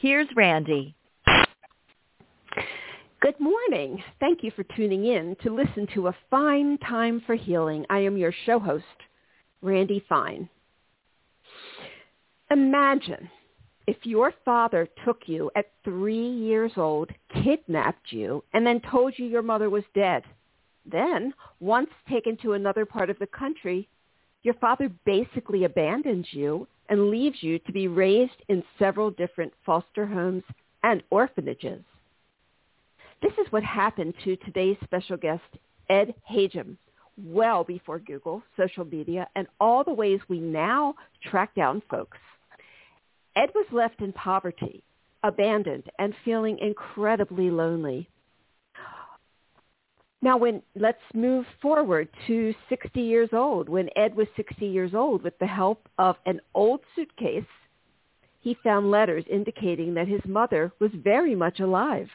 here's Randy. Good morning. Thank you for tuning in to listen to A Fine Time for Healing. I am your show host, Randy Fine. Imagine if your father took you at three years old, kidnapped you, and then told you your mother was dead. Then, once taken to another part of the country, your father basically abandons you and leaves you to be raised in several different foster homes and orphanages. This is what happened to today's special guest, Ed Hajim, well before Google, social media, and all the ways we now track down folks. Ed was left in poverty, abandoned, and feeling incredibly lonely. Now, when let's move forward to 60 years old. When Ed was 60 years old, with the help of an old suitcase, he found letters indicating that his mother was very much alive.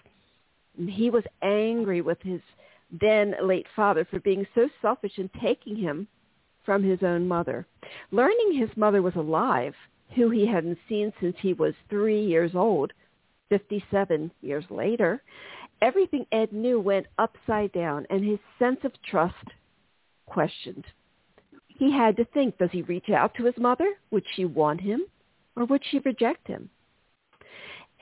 He was angry with his then late father for being so selfish in taking him from his own mother. Learning his mother was alive, who he hadn't seen since he was three years old, 57 years later, everything Ed knew went upside down and his sense of trust questioned. He had to think, does he reach out to his mother? Would she want him or would she reject him?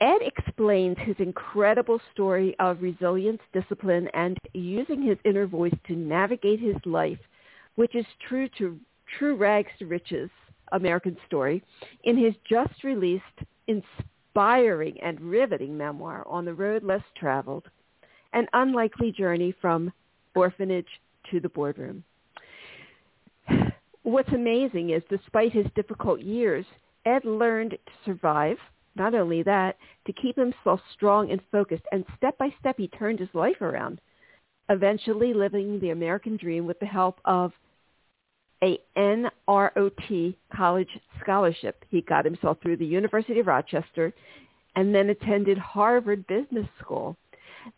Ed explains his incredible story of resilience, discipline, and using his inner voice to navigate his life, which is true to true rags to riches American story, in his just released inspiring and riveting memoir, On the Road Less Traveled, An Unlikely Journey from Orphanage to the Boardroom. What's amazing is despite his difficult years, Ed learned to survive, not only that, to keep himself strong and focused, and step by step he turned his life around, eventually living the American dream with the help of a NROTC college scholarship. He got himself through the University of Rochester and then attended Harvard Business School.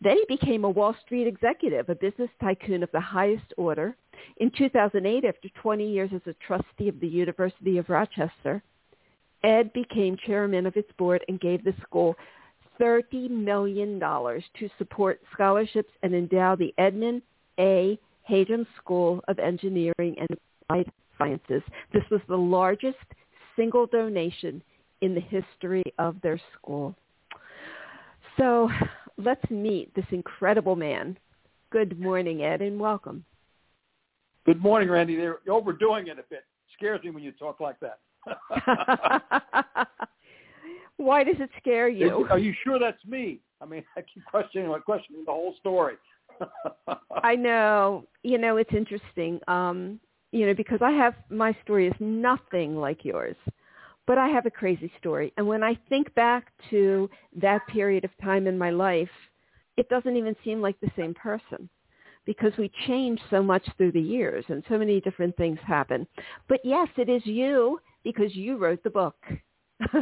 Then he became a Wall Street executive, a business tycoon of the highest order. In 2008, after 20 years as a trustee of the University of Rochester, Ed became chairman of its board and gave the school $30 million to support scholarships and endow the Edmund A. Hajim School of Engineering and Applied Sciences. This was the largest single donation in the history of their school. So let's meet this incredible man. Good morning, Ed, and welcome. Good morning, Randy. They're overdoing it a bit. Scares me when you talk like that. Why does it scare you? Are you sure that's me? I mean, I keep questioning, questioning the whole story. I know. You know, it's interesting. Um, you know, because I have my story is nothing like yours, but I have a crazy story. And when I think back to that period of time in my life, it doesn't even seem like the same person because we change so much through the years and so many different things happen. But yes, it is you because you wrote the book.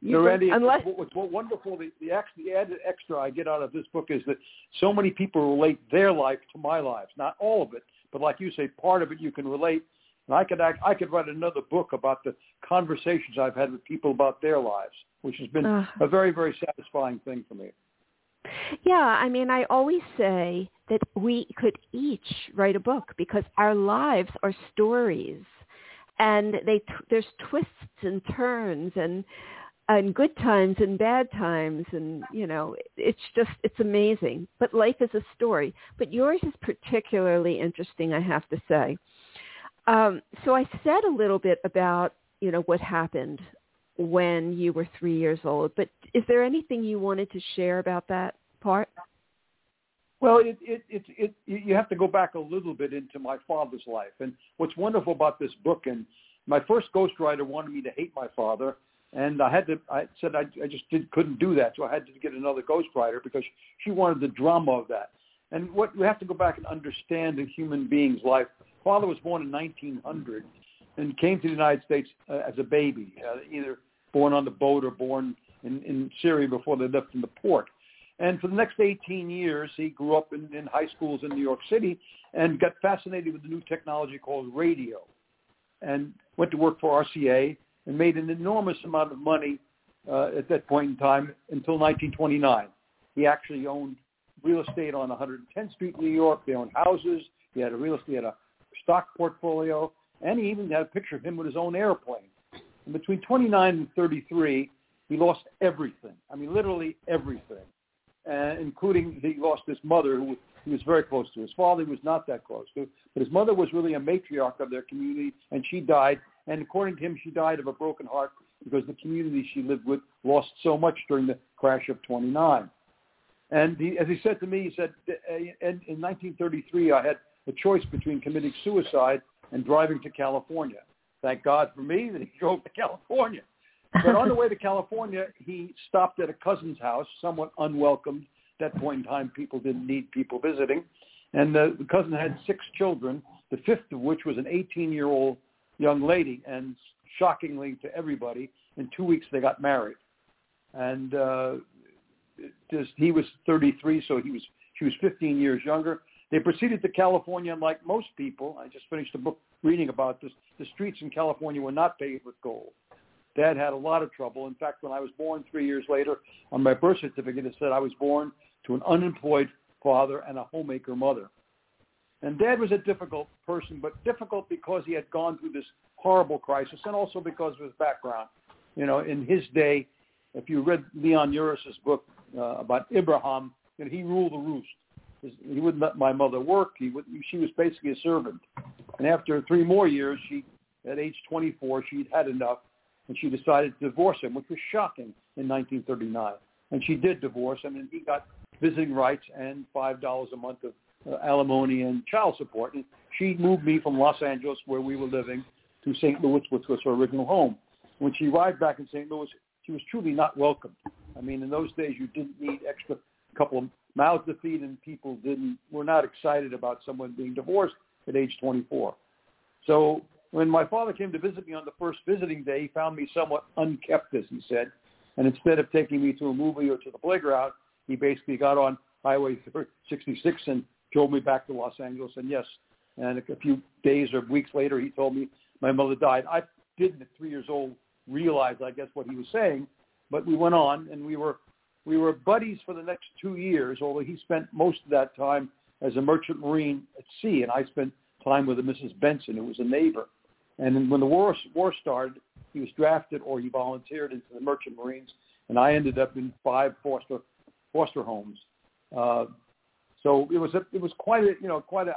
you Randy, unless... what's what wonderful, the, the, the added extra I get out of this book is that so many people relate their life to my lives. Not all of it, but like you say, part of it you can relate. And I could act, I could write another book about the conversations I've had with people about their lives, which has been uh, a very, very satisfying thing for me. Yeah, I mean, I always say that we could each write a book because our lives are stories, and they there's twists and turns and and good times and bad times and you know it's just it's amazing. But life is a story. But yours is particularly interesting i have to say. Um, so i said a little bit about you know what happened when you were three years old but is there anything you wanted to share about that part? Well, it, it, it, it, you have to go back a little bit into my father's life. And what's wonderful about this book, and my first ghostwriter wanted me to hate my father, and I had to. I said I, I just did, couldn't do that, so I had to get another ghostwriter because she wanted the drama of that. And what we have to go back and understand a human being's life. Father was born in 1900 and came to the United States uh, as a baby, uh, either born on the boat or born in, in Syria before they left from the port. And for the next 18 years, he grew up in, in high schools in New York City and got fascinated with the new technology called radio and went to work for RCA and made an enormous amount of money uh, at that point in time until 1929. He actually owned real estate on 110th Street, New York. They owned houses. He had a real estate, he had a stock portfolio, and he even had a picture of him with his own airplane. And between 29 and 33, he lost everything. I mean, literally everything, uh, including he lost his mother, who he was very close to. His father he was not that close to, but his mother was really a matriarch of their community, and she died. And according to him, she died of a broken heart because the community she lived with lost so much during the crash of 29. And he, as he said to me, he said, uh, in, in 1933, I had a choice between committing suicide and driving to California. Thank God for me that he drove to California. But on the way to California, he stopped at a cousin's house, somewhat unwelcomed. At that point in time, people didn't need people visiting. And the, the cousin had six children, the fifth of which was an 18-year-old young lady. And shockingly to everybody, in two weeks they got married. And uh, just, he was 33, so he was she was 15 years younger. They proceeded to California, and like most people, I just finished a book reading about this. The streets in California were not paved with gold. Dad had a lot of trouble. In fact, when I was born three years later, on my birth certificate, it said I was born to an unemployed father and a homemaker mother. And Dad was a difficult person, but difficult because he had gone through this horrible crisis and also because of his background. You know, in his day, if you read Leon Uris's book uh, about Abraham, you know, he ruled the roost. He wouldn't let my mother work. He would, she was basically a servant. And after three more years, she, at age 24, she'd had enough, and she decided to divorce him, which was shocking in 1939. And she did divorce him, and he got visiting rights and five dollars a month of Uh, alimony and child support. And she moved me from Los Angeles, where we were living, to St. Louis, which was her original home. When she arrived back in St. Louis, she was truly not welcomed. I mean, in those days, you didn't need extra couple of mouths to feed, and people didn't were not excited about someone being divorced at age 24. So when my father came to visit me on the first visiting day, he found me somewhat unkept, as he said. And instead of taking me to a movie or to the playground, he basically got on Highway 66 and drove me back to Los Angeles. And yes, and a few days or weeks later, he told me my mother died. I didn't, at three years old, realize, I guess, what he was saying. But we went on, and we were we were buddies for the next two years, although he spent most of that time as a merchant marine at sea, and I spent time with a Mrs. Benson, who was a neighbor. And when the war war started, he was drafted or he volunteered into the merchant marines, and I ended up in five foster foster homes. Uh, so it was a, it was quite a you know quite a,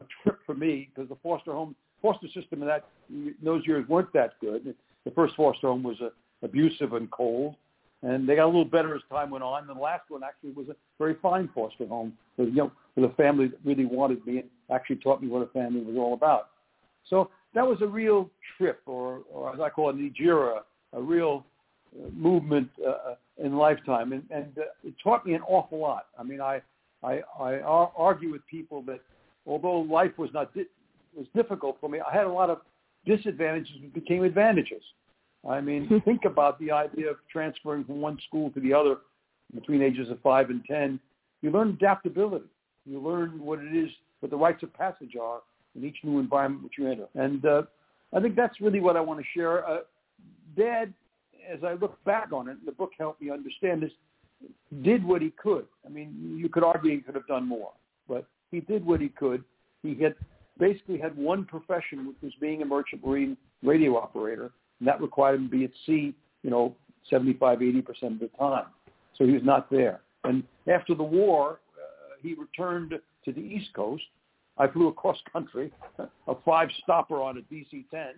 a trip for me because the foster home foster system in that in those years weren't that good. The first foster home was uh, abusive and cold, and they got a little better as time went on. And the last one actually was a very fine foster home, with, you know, with a family that really wanted me and actually taught me what a family was all about. So that was a real trip, or, or as I call it, Nijira, a real uh, movement uh, uh, in lifetime, and, and uh, it taught me an awful lot. I mean, I I, I argue with people that although life was not di- was difficult for me, I had a lot of disadvantages that became advantages. I mean, think about the idea of transferring from one school to the other between ages of five and ten. You learn adaptability. You learn what it is, what the rites of passage are in each new environment which you enter. And uh, I think that's really what I want to share. Uh, Dad, as I look back on it, the book helped me understand this, did what he could. I mean, you could argue he could have done more, but he did what he could. He had basically had one profession, which was being a merchant marine radio operator, and that required him to be at sea, you know, 75, 80 percent of the time. So he was not there. And after the war, uh, he returned to the East Coast. I flew across country, a five-stopper on a DC-10,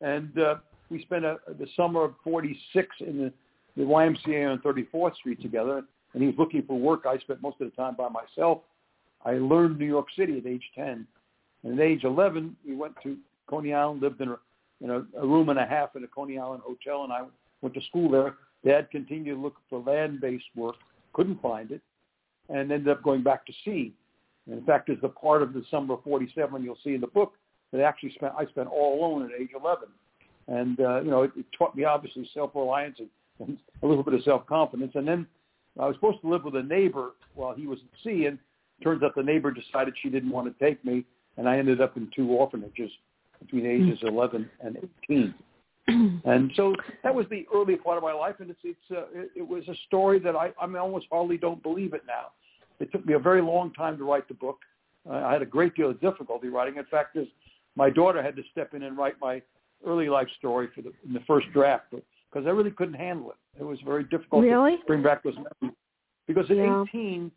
and uh, we spent a, the summer of 46 in the, the YMCA on 34th Street together. And he was looking for work. I spent most of the time by myself. I learned New York City at age 10. And at age 11, we went to Coney Island, lived in a you know, a room and a half in a Coney Island hotel, and I went to school there. Dad continued to look for land-based work, couldn't find it, and ended up going back to sea. And in fact, there's a part of the summer of 47 you'll see in the book that actually spent I spent all alone at age 11. And, uh, you know, it, it taught me obviously self-reliance and, and a little bit of self-confidence. And then I was supposed to live with a neighbor while he was at sea, and turns out the neighbor decided she didn't want to take me, and I ended up in two orphanages between ages 11 and 18. and so that was the early part of my life, and it's it's uh, it, it was a story that I I mean, almost hardly don't believe it now. It took me a very long time to write the book. Uh, I had a great deal of difficulty writing. In fact, there's, my daughter had to step in and write my early life story for the in the first draft because I really couldn't handle it. It was very difficult really? to bring back those memories. Because at yeah. 18,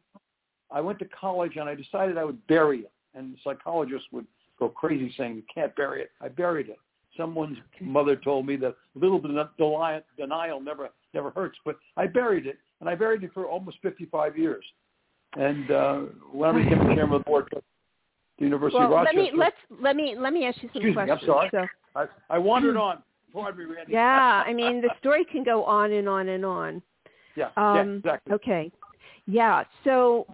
I went to college and I decided I would bury it. And psychologists would go crazy saying, you can't bury it. I buried it someone's mother told me that a little bit of denial never never hurts. But I buried it, and I buried it for almost 55 years. And uh, when I became the chairman of the board at the University well, of Rochester, let me let's let me let me ask you some excuse questions. Me, I'm sorry. So, I, I wandered on. Pardon me, Randy. Yeah, I mean the story can go on and on and on. Yeah, um, yeah exactly. Okay. Yeah. So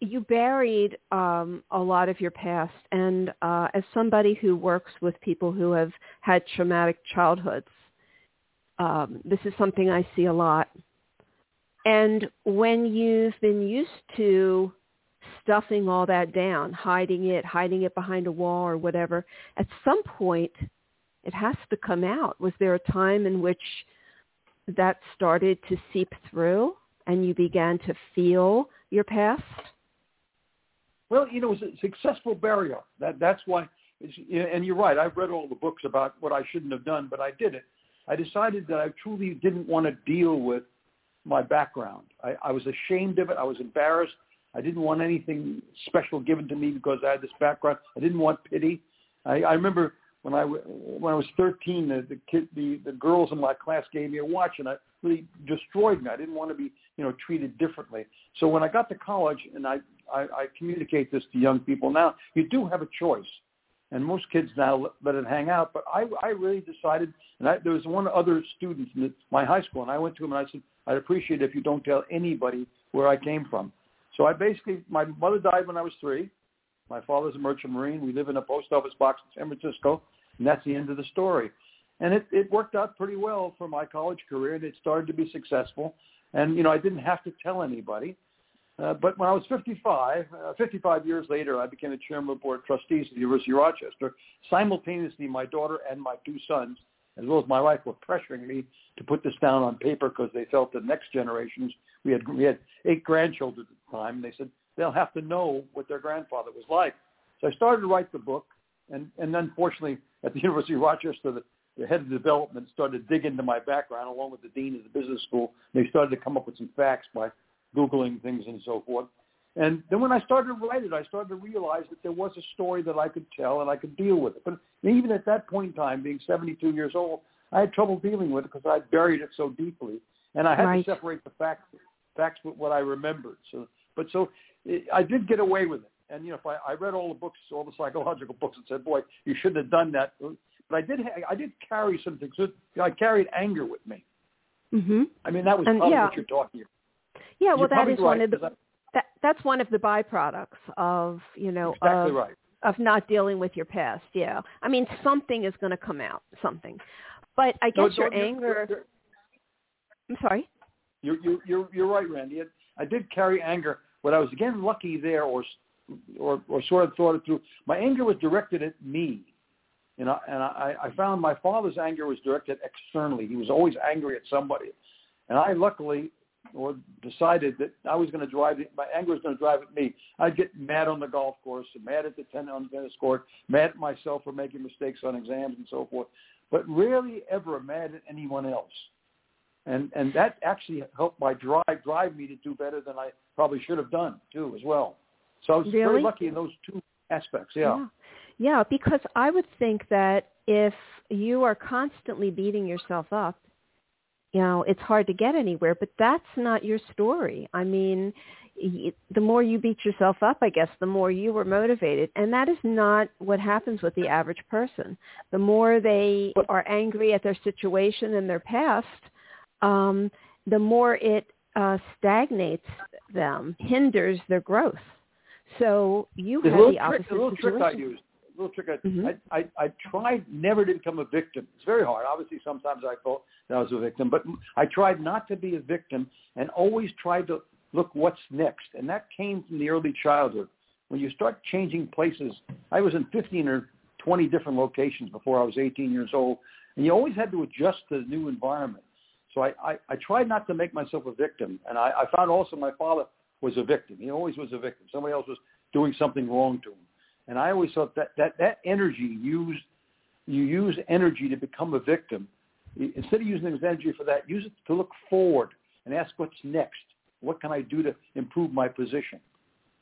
you buried um, a lot of your past, and uh, as somebody who works with people who have had traumatic childhoods, um, this is something I see a lot. And when you've been used to stuffing all that down, hiding it, hiding it behind a wall or whatever, at some point it has to come out. Was there a time in which that started to seep through and you began to feel your past? Well, you know, it was a successful burial. That that's why. And you're right. I've read all the books about what I shouldn't have done, but I did it. I decided that I truly didn't want to deal with my background. I, I was ashamed of it. I was embarrassed. I didn't want anything special given to me because I had this background. I didn't want pity. I, I remember when I when I was 13, the the, kid, the the girls in my class gave me a watch, and I really destroyed me. I didn't want to be you know treated differently. So when I got to college, and I I, I communicate this to young people now. You do have a choice, and most kids now let, it hang out. But I, I really decided, and I, there was one other student in the, my high school, and I went to him and I said, I'd appreciate it if you don't tell anybody where I came from. So I basically, my mother died when I was three. My father's a merchant marine. We live in a post office box in San Francisco, and that's the end of the story. And it, it worked out pretty well for my college career, and it started to be successful. And you know, I didn't have to tell anybody. Uh, but when I was 55, uh, 55 years later, I became the chairman of the board of trustees at the University of Rochester. Simultaneously, my daughter and my two sons, as well as my wife, were pressuring me to put this down on paper because they felt the next generations, we had, we had eight grandchildren at the time, and they said they'll have to know what their grandfather was like. So I started to write the book, and, and unfortunately, at the University of Rochester, the, the head of development started to dig into my background along with the dean of the business school. They started to come up with some facts by Googling things and so forth. And then when I started to write it, I started to realize that there was a story that I could tell and I could deal with it. But even at that point in time, being 72 years old, I had trouble dealing with it because I buried it so deeply, and I had right. to separate the facts facts with what I remembered. So, but so it, I did get away with it. And you know, if I, I read all the books, all the psychological books, and said, "Boy, you shouldn't have done that." But I did. I did carry something. So I carried anger with me. Mm-hmm. I mean, that was and, probably yeah. what you're talking about. Yeah, well, You're that is right, one of the I, that, that's one of the byproducts of you know exactly of, right. of not dealing with your past. Yeah, I mean something is going to come out, something. But I guess No, your anger. you're- I'm sorry. You're, you're, you're right, Randy. I did carry anger, but I was again lucky there, or, or, or sort of thought it through. My anger was directed at me, you know, and I, I found my father's anger was directed externally. He was always angry at somebody, and I luckily or decided that I was going to drive it. My anger was going to drive at me. I'd get mad on the golf course, mad at the the tennis court, mad at myself for making mistakes on exams and so forth, but rarely ever mad at anyone else and and that actually helped my drive drive me to do better than I probably should have done too as well. So I was Really? very lucky in those two aspects. Yeah. yeah. Yeah, because I would think that if you are constantly beating yourself up, you know, it's hard to get anywhere, but that's not your story. I mean, the more you beat yourself up, I guess, the more you were motivated. And that is not what happens with the average person. The more they are angry at their situation and their past, um, the more it uh, stagnates them, hinders their growth. So you had the opposite trick, little situation. trick I used, the little trick I, Mhm. I, I, I tried never to become a victim. It's very hard. Obviously, sometimes I thought that I was a victim, but I tried not to be a victim and always tried to look what's next. And that came from the early childhood. When you start changing places, I was in 15 or 20 different locations before I was 18 years old, and you always had to adjust to the new environment. So I, I, I tried not to make myself a victim, and I, I found also my father was a victim. He always was a victim. Somebody else was doing something wrong to him, and I always thought that that that energy used you use energy to become a victim. Instead of using it energy for that, use it to look forward and ask what's next. What can I do to improve my position?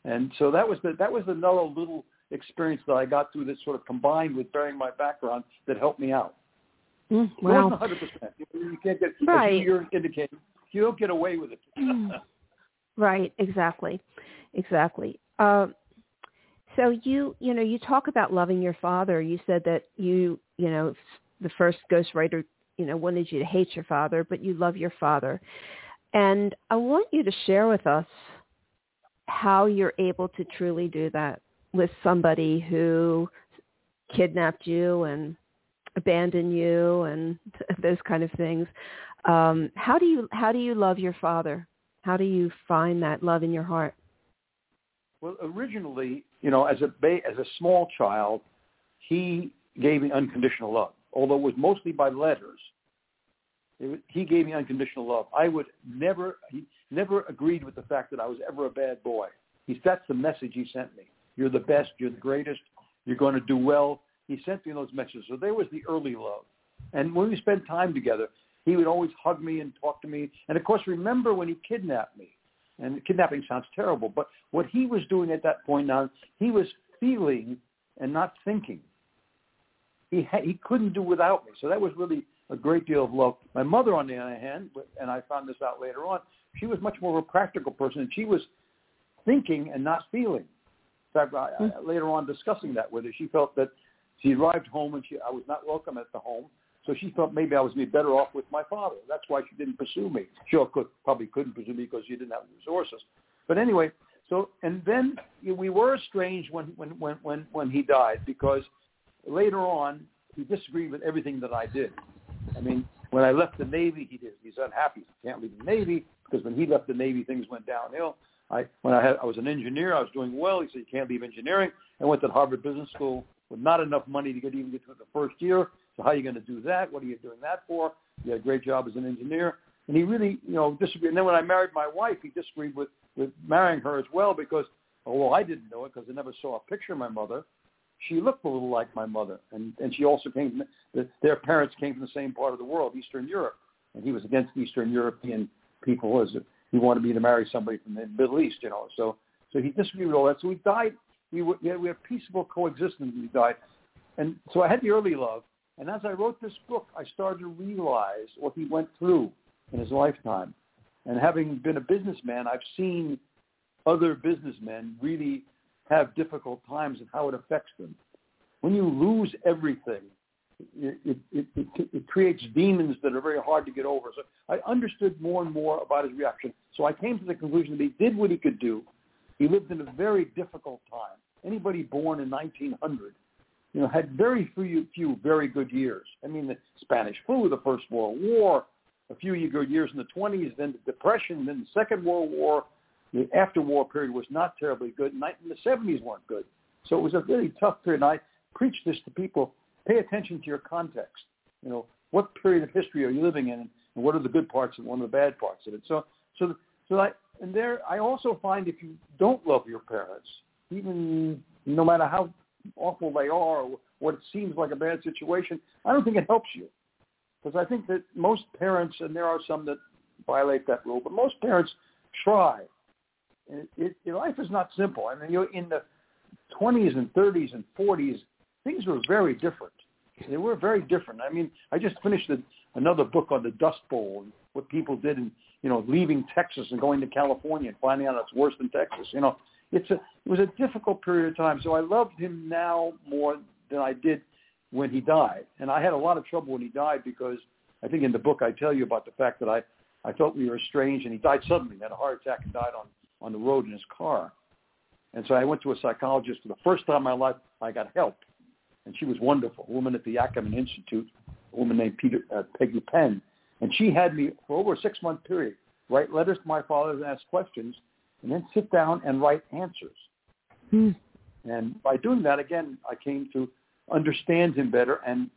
And so that was the that was another little experience that I got through that sort of combined with bearing my background that helped me out. Mm, It wasn't 100%. You can't get, Right. you- you're indicating, you don't get away with it. Right, exactly, exactly. Um, so you, you know, you talk about loving your father. You said that you, you know, the first ghostwriter, you know, wanted you to hate your father, but you love your father. And I want you to share with us how you're able to truly do that with somebody who kidnapped you and abandoned you and those kind of things. Um, how do you how do you love your father? How do you find that love in your heart? Well, originally, you know, as a ba- as a small child, he gave me unconditional love. Although it was mostly by letters, he gave me unconditional love. I would never, he never agreed with the fact that I was ever a bad boy. He that's the message he sent me. You're the best. You're the greatest. You're going to do well. He sent me those messages. So there was the early love. And when we spent time together, he would always hug me and talk to me. And of course, remember when he kidnapped me? And kidnapping sounds terrible, but what he was doing at that point now, he was feeling and not thinking. He ha- he couldn't do without me. So that was really a great deal of love. My mother, on the other hand, and I found this out later on, she was much more of a practical person, and she was thinking and not feeling. In fact, I, I, hmm. later on discussing that with her, she felt that she arrived home and she I was not welcome at the home, so she felt maybe I was be better off with my father. That's why she didn't pursue me. She could, probably couldn't pursue me because she didn't have the resources. But anyway, so and then we were estranged when when when when when he died because later on he disagreed with everything that I did. I mean, when I left the Navy, he did. He's unhappy. He can't leave the Navy because when he left the Navy, things went downhill. I when I had I was an engineer, I was doing well. He said you can't leave engineering. I went to Harvard Business School with not enough money to get even get through the first year. So how are you going to do that? What are you doing that for? You had a great job as an engineer. And he really, you know, disagreed. And then when I married my wife, he disagreed with, with marrying her as well because, although I didn't know it because I never saw a picture of my mother, she looked a little like my mother. And, and she also came, their parents came from the same part of the world, Eastern Europe. And he was against Eastern European people as he wanted me to marry somebody from the Middle East, you know. So, so he disagreed with all that. So we died. We were, we had, we had peaceful coexistence. We died. And so I had the early love. And as I wrote this book, I started to realize what he went through in his lifetime. And having been a businessman, I've seen other businessmen really have difficult times and how it affects them. When you lose everything, it, it, it, it, it creates demons that are very hard to get over. So I understood more and more about his reaction. So I came to the conclusion that he did what he could do. He lived in a very difficult time. Anybody born in 1900 you know, had very few, few very good years. I mean, the Spanish flu, the First World War, a few good years in the 20s, then the Depression, then the Second World War. The after-war period was not terribly good. And the 70s weren't good. So it was a really tough period. And I preach this to people. Pay attention to your context. You know, what period of history are you living in, and what are the good parts and what are the bad parts of it? So, so, so I, and there, I also find if you don't love your parents, even no matter how awful they are or what seems like a bad situation, I don't think it helps you. Because I think that most parents, and there are some that violate that rule, but most parents try. It, it, it, life is not simple. I mean, you're in the 20s and 30s and 40s, things were very different. They were very different. I mean, I just finished another book on the Dust Bowl. And what people did in you know leaving Texas and going to California and finding out it's worse than Texas. You know, it's a it was a difficult period of time. So I loved him now more than I did when he died, and I had a lot of trouble when he died because I think in the book I tell you about the fact that I I felt we were estranged, and he died suddenly. He had a heart attack and died on on the road in his car. And so I went to a psychologist for the first time in my life. I got help, and she was wonderful. A woman at the Ackerman Institute, a woman named Peter uh, Peggy Penn, and she had me for over a six month period write letters to my father and ask questions, and then sit down and write answers. Hmm. And by doing that, again, I came to understand him better and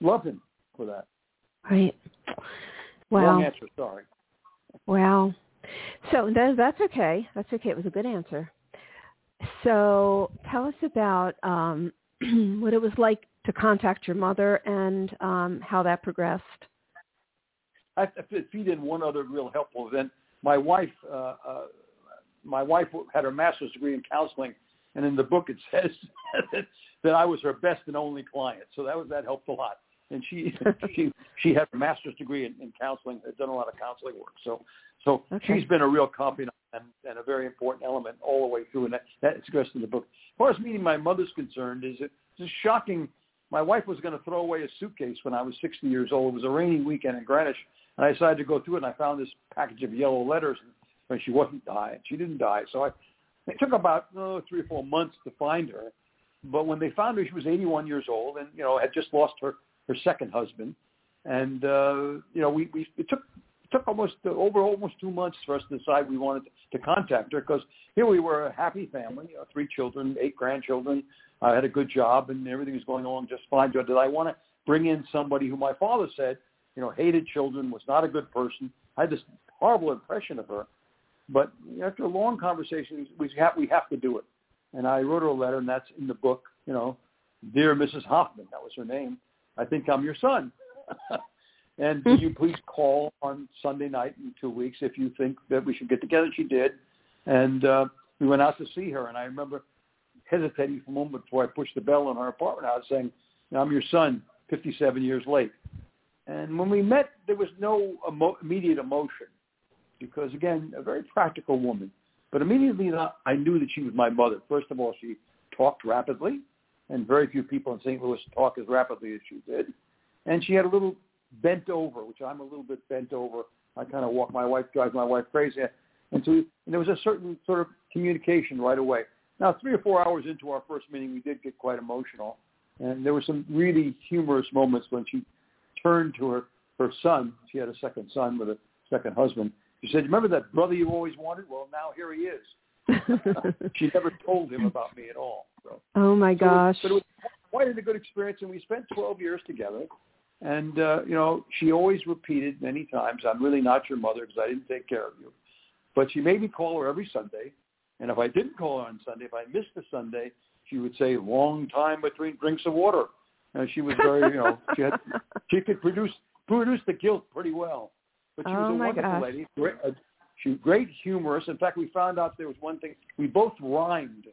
love him for that. Right. Wow. Wrong answer. Sorry. Wow. So that, that's okay. That's okay. It was a good answer. So tell us about um, what it was like to contact your mother and um, how that progressed. I have to feed in one other real helpful event. My wife, uh, uh, my wife had her master's degree in counseling, and in the book it says that I was her best and only client. So that was that helped a lot. And she she she had a master's degree in, in counseling, had done a lot of counseling work. So so Okay. she's been a real confidant and, and a very important element all the way through, and that, that's expressed in the book. As far as meeting my mother's concerned, is it just shocking. My wife was going to throw away a suitcase when I was 60 years old. It was a rainy weekend in Greenwich, and I decided to go through it, and I found this package of yellow letters, and she wasn't dying. She didn't die. So I, it took about oh, three or four months to find her. But when they found her, she was 81 years old, and you know had just lost her her second husband, and uh, you know we we it took it took almost uh, over almost two months for us to decide we wanted to contact her because here we were a happy family, you know, three children, eight grandchildren. I had a good job and everything was going along just fine. But did I want to bring in somebody who my father said, you know, hated children, was not a good person? I had this horrible impression of her. But after a long conversation, we have we have to do it. And I wrote her a letter, and that's in the book. You know, dear Mrs. Hoffman, that was her name. I think I'm your son. and will you please call on Sunday night in two weeks if you think that we should get together? She did, and uh, we went out to see her. And I remember hesitating for a moment before I pushed the bell on her apartment house, saying, "I'm your son, 57 years late." And when we met, there was no emo- immediate emotion because, again, a very practical woman. But immediately I knew that she was my mother. First of all, she talked rapidly, and very few people in St. Louis talk as rapidly as she did. And she had a little bent over, which I'm a little bit bent over. I kind of walk. My wife drives my wife crazy, and so and there was a certain sort of communication right away. Now, three or four hours into our first meeting, we did get quite emotional, and there were some really humorous moments when she turned to her her son. She had a second son with a second husband. She said, "Remember that brother you always wanted? Well, now here he is." she never told him about me at all. So, oh my so gosh. but it was quite a good experience, and we spent 12 years together. And uh, you know, she always repeated many times, "I'm really not your mother because I didn't take care of you." But she made me call her every Sunday, and if I didn't call her on Sunday, if I missed a Sunday, she would say, "Long time between drinks of water." And she was very, you know, she had she could produce produce the guilt pretty well. But she was Oh, a my wonderful gosh. lady. Great, uh, she was great humorous. In fact, we found out there was one thing we both rhymed.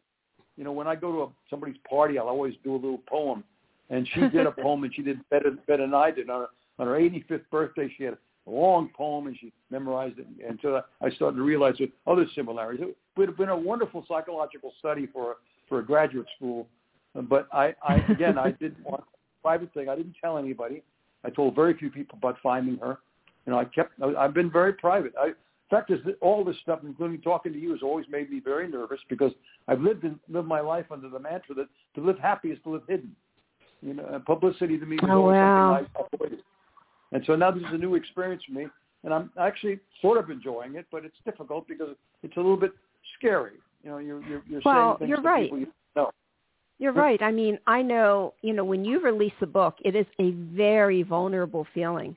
You know, when I go to a, somebody's party, I'll always do a little poem, and she did a poem, and she did better better than I did. On her, on her 85th birthday, she had a long poem, and she memorized it. And so I started to realize that other similarities. It would have been a wonderful psychological study for a, for a graduate school. But I, I again, I didn't want private thing. I didn't tell anybody. I told very few people about finding her. You know, I kept. I've been very private. I, in fact, is that all this stuff, including talking to you, has always made me very nervous because I've lived in, lived my life under the mantra that to live happy is to live hidden. You know, and publicity to me was Oh, always wow. something I avoided. And so now this is a new experience for me, and I'm actually sort of enjoying it, but it's difficult because it's a little bit scary. You know, you're you're, you're Well, saying things you're to right. people you know. You're right. I mean, I know, you know, when you release a book, it is a very vulnerable feeling.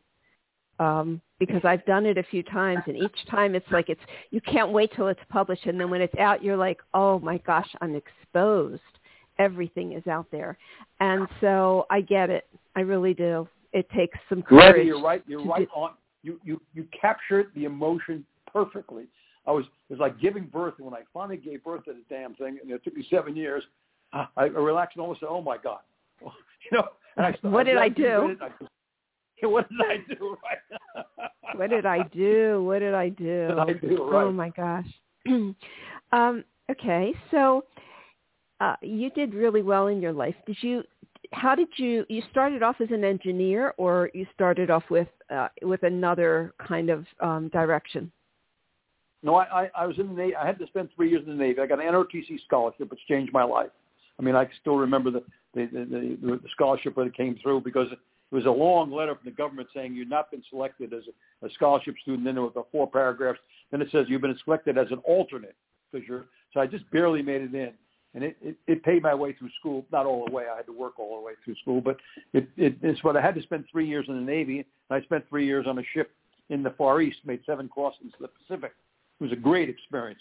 Um, because I've done it a few times and each time it's like it's you can't wait till it's published and then when it's out you're like, "Oh my gosh, I'm exposed. Everything is out there." And so I get it. I really do. It takes some courage. Randy, you're right. You're right do- on. You you you captured the emotion perfectly. I was it was like giving birth, and when I finally gave birth to the damn thing, and it took me seven years, I, I relaxed and almost said, "Oh my god," you know. And I, What did I do? I just- what did I do? Right. what did I do? What did I do? Did I do? Right. Oh my gosh. um, okay, so uh, you did really well in your life. Did you? How did you? You started off as an engineer, or you started off with uh, with another kind of um, direction? No, I, I, I was in the Navy. I had to spend three years in the Navy. I got an NROTC scholarship, which changed my life. I mean, I still remember the the, the, the, the scholarship when it came through because it was a long letter from the government saying you've not been selected as a, a scholarship student. Then there was the four paragraphs. Then it says you've been selected as an alternate because you're. So I just barely made it in, and it, it, it paid my way through school. Not all the way. I had to work all the way through school, but it, it it's what I had to spend three years in the Navy. And I spent three years on a ship in the Far East, made seven crossings to the Pacific. It was a great experience.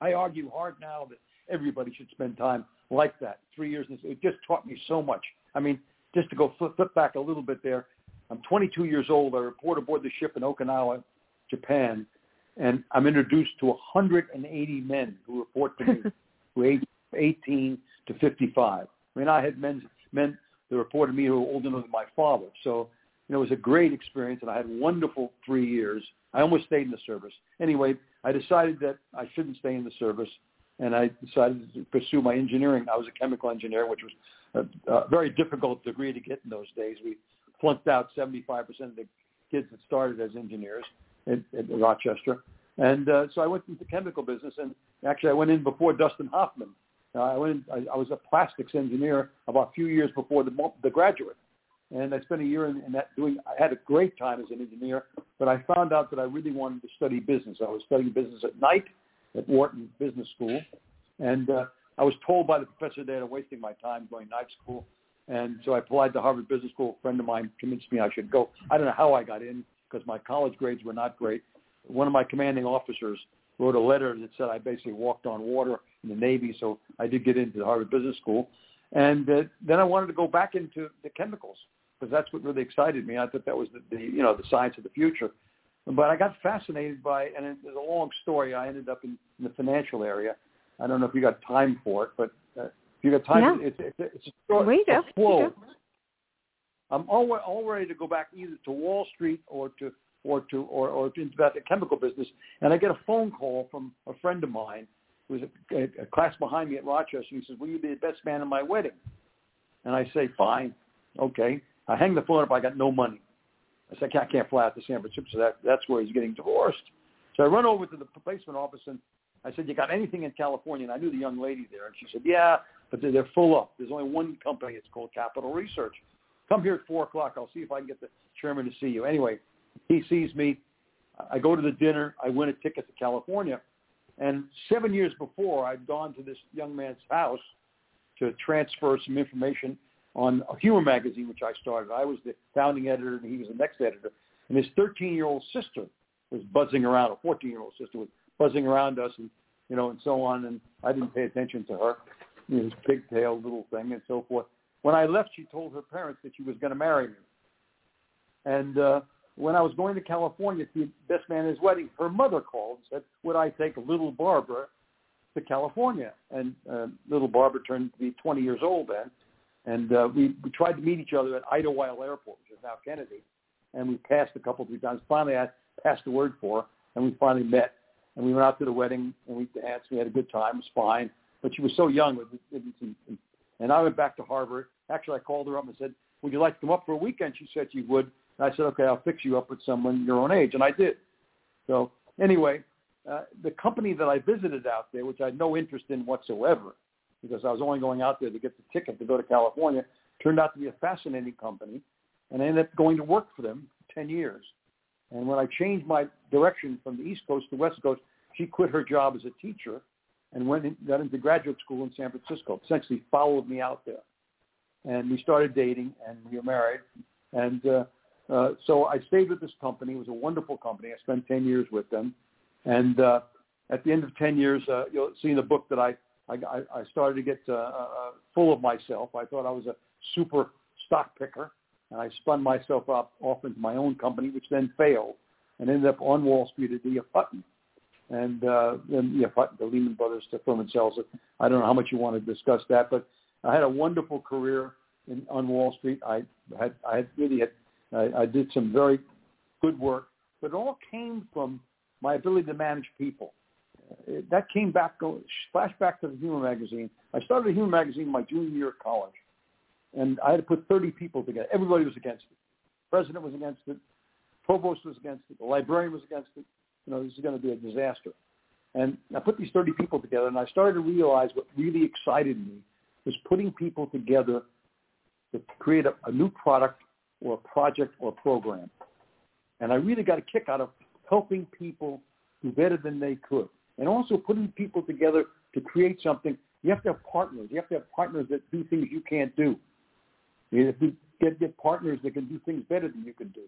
I argue hard now that everybody should spend time like that. Three years, it just taught me so much. I mean, just to go flip, flip back a little bit there, I'm 22 years old. I report aboard the ship in Okinawa, Japan, and I'm introduced to 180 men who report to me, who age 18 to 55. I mean, I had men men that reported to me who were older than my father. So, you know, it was a great experience, and I had wonderful three years. I almost stayed in the service. Anyway, I decided that I shouldn't stay in the service, and I decided to pursue my engineering. I was a chemical engineer, which was a, very difficult degree to get in those days. We flunked out 75% of the kids that started as engineers at, at Rochester. And uh, so I went into the chemical business, and actually I went in before Dustin Hoffman. Uh, I went. In, I, I was a plastics engineer about a few years before the the graduate, and I spent a year in, in that doing. I had a great time as an engineer, but I found out that I really wanted to study business. I was studying business at night at Wharton Business School, and uh, I was told by the professor that wasting my time going night school, and so I applied to Harvard Business School. A friend of mine convinced me I should go. I don't know how I got in because my college grades were not great. One of my commanding officers wrote a letter that said I basically walked on water in the Navy, so I did get into the Harvard Business School. And uh, then I wanted to go back into the chemicals because that's what really excited me. I thought that was the, the you know the science of the future. But I got fascinated by, and it's a long story. I ended up in, in the financial area. I don't know if you got time for it, but uh, if you got time, yeah. it's, it's, it's a story. We do. flow. I'm all, all ready to go back either to Wall Street or to or to or, or into that the chemical business. And I get a phone call from a friend of mine who's a, a, a class behind me at Rochester. He says, "Will you be the best man at my wedding?" And I say, "Fine, okay." I hang the phone up. I got no money. I said, I can't, I can't fly out to San Francisco. So that, that's where he's getting divorced. So I run over to the placement office and I said, you got anything in California? And I knew the young lady there. And she said, yeah, but they're, they're full up. There's only one company. It's called Capital Research. Come here at 4 o'clock. I'll see if I can get the chairman to see you. Anyway, he sees me. I go to the dinner. I win a ticket to California. And seven years before, I'd gone to this young man's house to transfer some information on a humor magazine, which I started. I was the founding editor, and he was the next editor. And his 13-year-old sister was buzzing around. A 14-year-old sister was buzzing around us, and you know, and so on. And I didn't pay attention to her. This pigtail little thing, and so forth. When I left, she told her parents that she was going to marry me. And uh, when I was going to California to be best man at his wedding, her mother called and said, "Would I take little Barbara to California?" And uh, little Barbara turned to be 20 years old then and uh, we, we tried to meet each other at Idlewild Airport, which is now Kennedy. And we passed a couple of three times. Finally, I passed the word for her, and we finally met. And we went out to the wedding, and we danced. We had a good time. It was fine. But she was so young. And I went back to Harvard. Actually, I called her up and said, would you like to come up for a weekend? She said she would. And I said, okay, I'll fix you up with someone your own age. And I did. So anyway, uh, the company that I visited out there, which I had no interest in whatsoever, because I was only going out there to get the ticket to go to California. Turned out to be a fascinating company, and I ended up going to work for them 10 years. And when I changed my direction from the East Coast to West Coast, she quit her job as a teacher and went in, got into graduate school in San Francisco. Essentially followed me out there, and we started dating, and we were married. And uh, uh, so I stayed with this company. It was a wonderful company. I spent 10 years with them, and uh, at the end of 10 years, uh, you'll see in the book that I I, I, started to get uh, uh, full of myself. I thought I was a super stock picker, and I spun myself up off into my own company, which then failed, and ended up on Wall Street at E.F. Hutton. And uh, then E.F. Hutton, the Lehman Brothers, the firm and sells it. I don't know how much you want to discuss that, but I had a wonderful career in, on Wall Street. I had, I had really had, I, I did some very good work, but it all came from my ability to manage people. That came back, go, flash back to the Humor magazine. I started Humor magazine my junior year of college, and I had to put 30 people together. Everybody was against it. The president was against it. Provost was against it. The librarian was against it. You know, this is going to be a disaster. And I put these 30 people together, and I started to realize what really excited me was putting people together to create a, a new product or a project or a program. And I really got a kick out of helping people do better than they could. And also putting people together to create something. You have to have partners. You have to have partners that do things you can't do. You have to get, get partners that can do things better than you can do.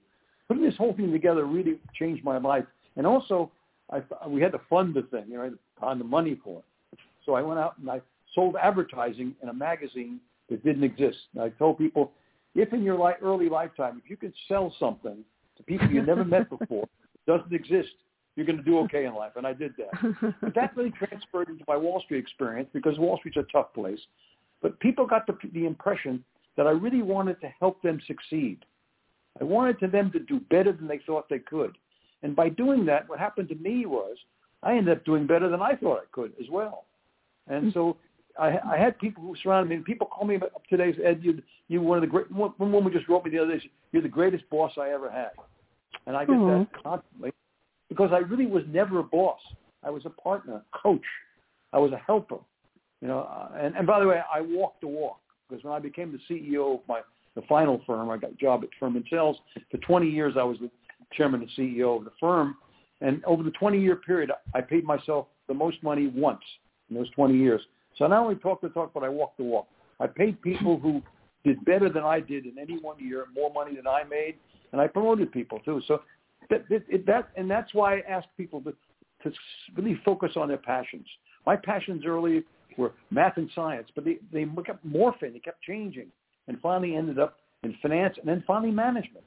Putting this whole thing together really changed my life. And also, I, we had to fund the thing, you know, find the money for it. So I went out and I sold advertising in a magazine that didn't exist. And I told people, if in your li- early lifetime, if you can sell something to people you never met before, doesn't exist, you're going to do okay in life. And I did that. but that really transferred into my Wall Street experience because Wall Street's a tough place. But people got the, the impression that I really wanted to help them succeed. I wanted to them to do better than they thought they could. And by doing that, what happened to me was I ended up doing better than I thought I could as well. And so I, I had people who surrounded me. And people call me up today. Ed, you you one of the great. One, one woman just wrote me the other day. You're the greatest boss I ever had, and I get mm-hmm. that constantly because I really was never a boss. I was a partner, coach. I was a helper. You know, uh, and, and by the way, I walked the walk because when I became the CEO of my the final firm, I got a job at Furman Selz. For 20 years, I was the chairman and CEO of the firm. And over the 20-year period, I paid myself the most money once in those 20 years. So I not only talk the talk, but I walk the walk. I paid people who did better than I did in any one year, more money than I made, and I promoted people too. So that, that, that and that's why I ask people to, to really focus on their passions. My passions early were math and science, but they, they kept morphing, they kept changing, and finally ended up in finance and then finally management.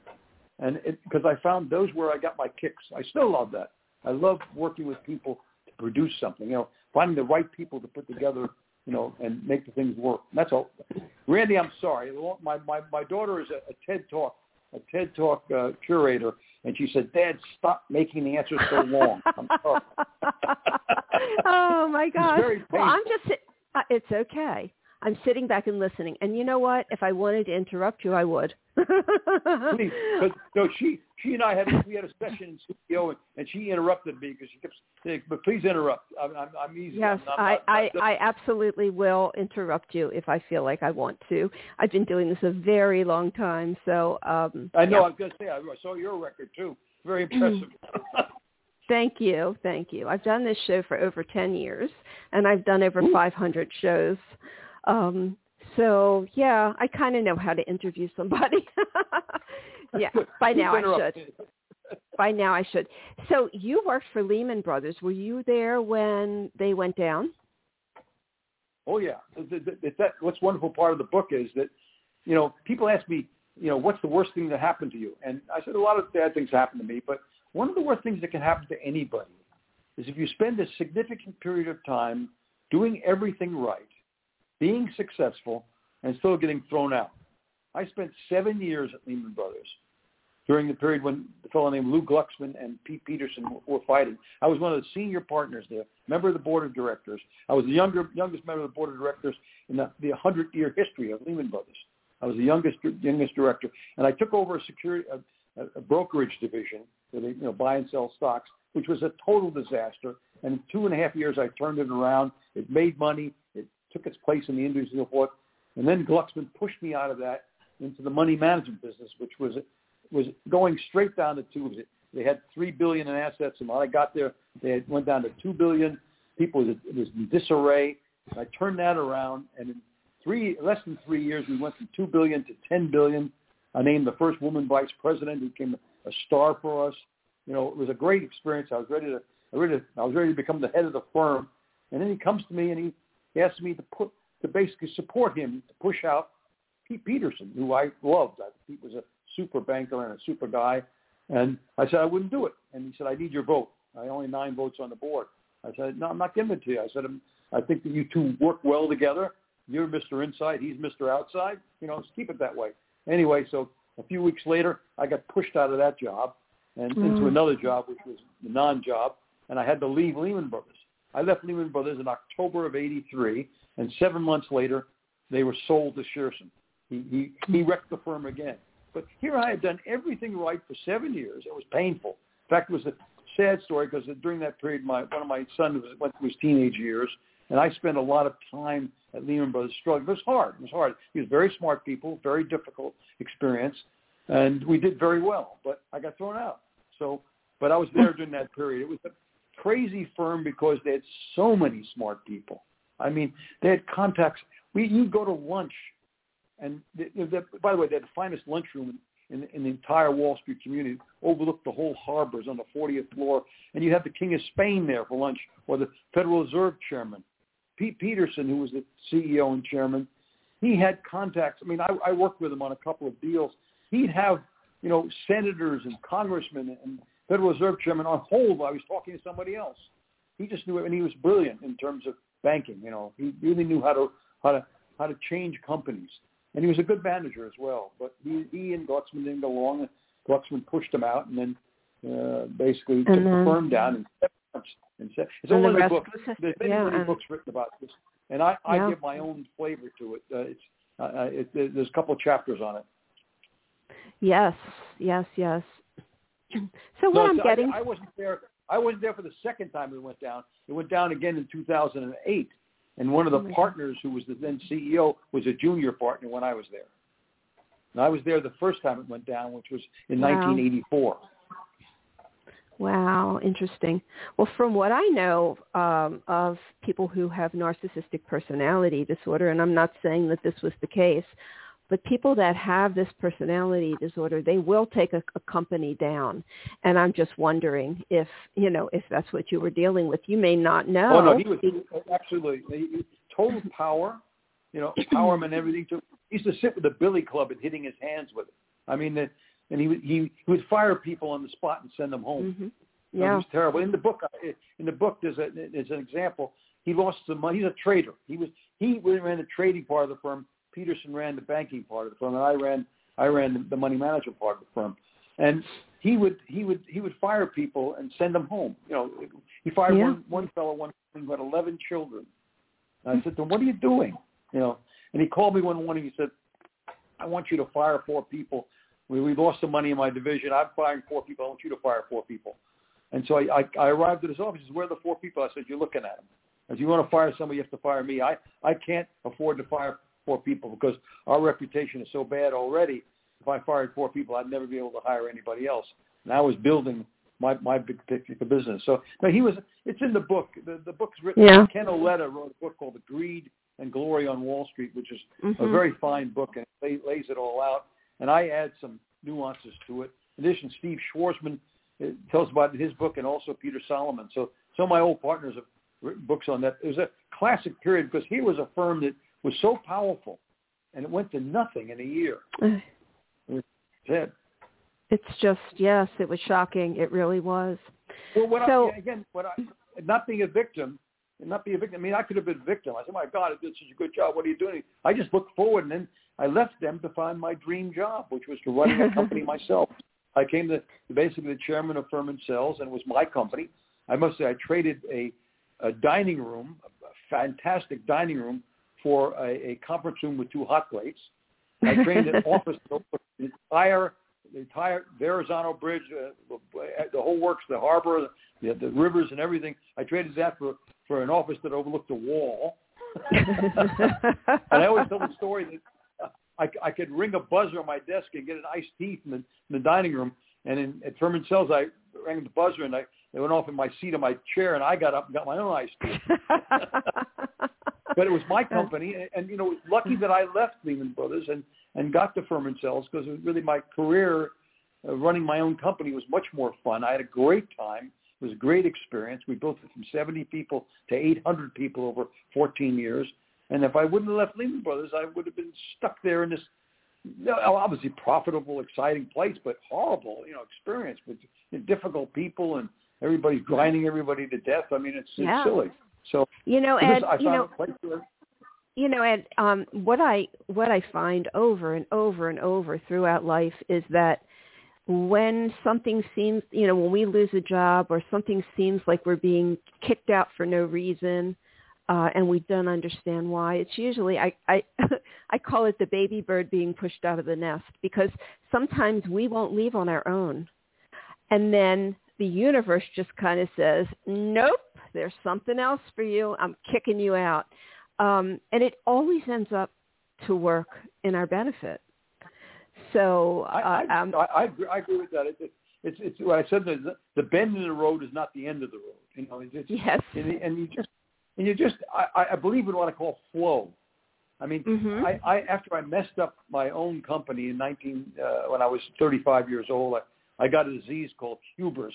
And because I found those where I got my kicks. I still love that. I love working with people to produce something. You know, finding the right people to put together, you know, and make the things work. that's all. Randy, I'm sorry. My my my daughter is a, a TED Talk a TED Talk uh, curator, and she said, "Dad, stop making the answers so long." I'm sorry. oh my gosh! Well, I'm just. Uh, it's okay. I'm sitting back and listening. And you know what? If I wanted to interrupt you, I would. Please, no, she she and I had we had a session in studio, and, and she interrupted me because she kept saying, "But please interrupt. I'm, I'm, I'm easy." Yes, I'm, I'm, I, I I absolutely will interrupt you if I feel like I want to. I've been doing this a very long time, so um I know. Yeah. I was going to say I saw your record too. Very impressive. Thank you, thank you. I've done this show for over ten years, and I've done over Ooh. 500 shows. Um, so yeah, I kind of know how to interview somebody. yeah, by now I should. By now I should. So you worked for Lehman Brothers. Were you there when they went down? Oh yeah. That, what's wonderful part of the book is that, you know, people ask me, you know, what's the worst thing that happened to you? And I said a lot of bad things happened to me, but one of the worst things that can happen to anybody is if you spend a significant period of time doing everything right being successful, and still getting thrown out. I spent seven years at Lehman Brothers during the period when a fellow named Lew Glucksman and Pete Peterson were, fighting. I was one of the senior partners there, member of the board of directors. I was the younger, youngest member of the board of directors in the, the 100-year history of Lehman Brothers. I was the youngest youngest director, and I took over a security a, a brokerage division where they you know buy and sell stocks, which was a total disaster. And in two and a half years, I turned it around. It made money. It took its place in the industry and so forth. And then Glucksman pushed me out of that into the money management business, which was was going straight down the tubes. They had three billion in assets, and when I got there, they had went down to two billion. People was, it was in disarray. I turned that around, and in three less than three years, we went from two billion to ten billion. I named the first woman vice president, who became a star for us. You know, it was a great experience. I was ready to, I ready to, I was ready to become the head of the firm. And then he comes to me and he he asked me to put to basically support him to push out Pete Peterson, who I loved. I, Pete was a super banker and a super guy. And I said I wouldn't do it. And he said, I need your vote. I only nine votes on the board. I said, no, I'm not giving it to you. I said, um, I think that you two work well together. You're Mr. Inside. He's Mr. Outside. You know, let's keep it that way. Anyway, so a few weeks later, I got pushed out of that job. and mm. into another job, which was the non-job, and I had to leave Lehman Brothers. I left Lehman Brothers in October of '83, and seven months later, they were sold to Shearson. He he he wrecked the firm again. But here I had done everything right for seven years. It was painful. In fact, it was a sad story because during that period, my one of my sons went through his teenage years, and I spent a lot of time at Lehman Brothers struggling. It was hard. It was hard. He was very smart people, very difficult experience, and we did very well. But I got thrown out. So, but I was there during that period. It was a crazy firm because they had so many smart people. I mean, they had contacts. We you go to lunch, and they, they, by the way, they had the finest lunchroom in, in the entire Wall Street community, overlooked the whole harbors on the 40th floor, and you have the King of Spain there for lunch, or the Federal Reserve Chairman. Pete Peterson, who was the CEO and chairman, he had contacts. I mean, I, I worked with him on a couple of deals. He'd have, you know, senators and congressmen and Federal Reserve Chairman on hold while I was talking to somebody else. He just knew it, and he was brilliant in terms of banking. You know, he really knew how to how to how to change companies and he was a good manager as well. But he, he and Glucksman didn't go along. And Glucksman pushed him out, and then uh, basically and took then, the firm down and and it's only the book. There's many, yeah, many books written about this, and I, I yeah. give my own flavor to it. Uh, it's uh, uh it, there's a couple of chapters on it. Yes, yes, yes. So what no, I'm so getting, I, I wasn't there. I wasn't there for the second time it went down. It went down again in 2008. And one of the oh partners who was the then CEO was a junior partner when I was there. And I was there the first time it went down, which was in wow. 1984. Wow, interesting. Well, from what I know um, of people who have narcissistic personality disorder, and I'm not saying that this was the case, but people that have this personality disorder, they will take a, a company down. And I'm just wondering if, you know, if that's what you were dealing with. You may not know. Oh, no, he was absolutely he, total power, you know, power and everything. He used to sit with the billy club and hitting his hands with it. I mean, that, and he would, he, he would fire people on the spot and send them home. Mm-hmm. Yeah. It was terrible. In the book, in the book, there's a, there's an example. He lost some money. He's a trader. He was, he ran the trading part of the firm Peterson ran the banking part of the firm, and I ran I ran the money management part of the firm. And he would he would he would fire people and send them home. You know, he fired yeah. one one fellow one who had eleven children. And I said to him, "What are you doing?" You know, and he called me one morning. He said, "I want you to fire four people. We we lost some money in my division. I'm firing four people. I want you to fire four people." And so I I, I arrived at his office. He said, "Where are the four people?" I said, "You're looking at them. If you want to fire somebody, you have to fire me. I I can't afford to fire four people because our reputation is so bad already. If I fired four people, I'd never be able to hire anybody else. And I was building my my big picture business. So no, he was. It's in the book. The the book's written. Yeah. Ken Auletta wrote a book called The Greed and Glory on Wall Street, which is mm-hmm. a very fine book and it lays it all out. And I add some nuances to it. In addition, Steve Schwarzman uh, tells about his book, and also Peter Solomon. So some of my old partners have written books on that. It was a classic period because he was a firm that was so powerful, and it went to nothing in a year. it. It's just yes, it was shocking. It really was. Well, what so, I, again, what I, not being a victim, and not be a victim. I mean, I could have been a victim. I said, "My God, I did such a good job. What are you doing?" I just looked forward, and then I left them to find my dream job, which was to run a company myself. I came to basically the chairman of Furman Selz, and it was my company. I must say, I traded a, a dining room, a fantastic dining room, for a, a conference room with two hot plates. I trained an office the entire the entire Verrazano Bridge, uh, the whole works, the harbor, the, the rivers, and everything. I traded that for for an office that overlooked a wall. and I always tell the story that I, I could ring a buzzer on my desk and get an iced tea from the, from the dining room. And in, at Furman Selz, I rang the buzzer and I it went off in my seat of my chair, and I got up and got my own iced tea but it was my company, and, and you know, lucky that I left Lehman Brothers and and got to Furman Selz because it was really my career. Uh, running my own company was much more fun. I had a great time. It was a great experience. We built it from 70 people to 800 people over 14 years. And if I wouldn't have left Lehman Brothers, I would have been stuck there in this you know, obviously profitable, exciting place, but horrible, you know, experience with difficult people and everybody's grinding everybody to death. I mean, it's, yeah. silly. So you know, and you know, you know, and um, what I what I find over and over and over throughout life is that when something seems, you know, when we lose a job or something seems like we're being kicked out for no reason, uh, and we don't understand why, it's usually I I I call it the baby bird being pushed out of the nest because sometimes we won't leave on our own, and then the universe just kind of says, "Nope, there's something else for you. I'm kicking you out," um, and it always ends up to work in our benefit. So uh, I, I, um, I, I, agree, I agree with that. It, it, it's it's what I said. The, the bend in the road is not the end of the road. You know, it's, yes, and, and you just and you just I, I believe in what I call flow. I mean, mm-hmm. I, I after I messed up my own company in 19 uh, when I was 35 years old, I, I got a disease called hubris.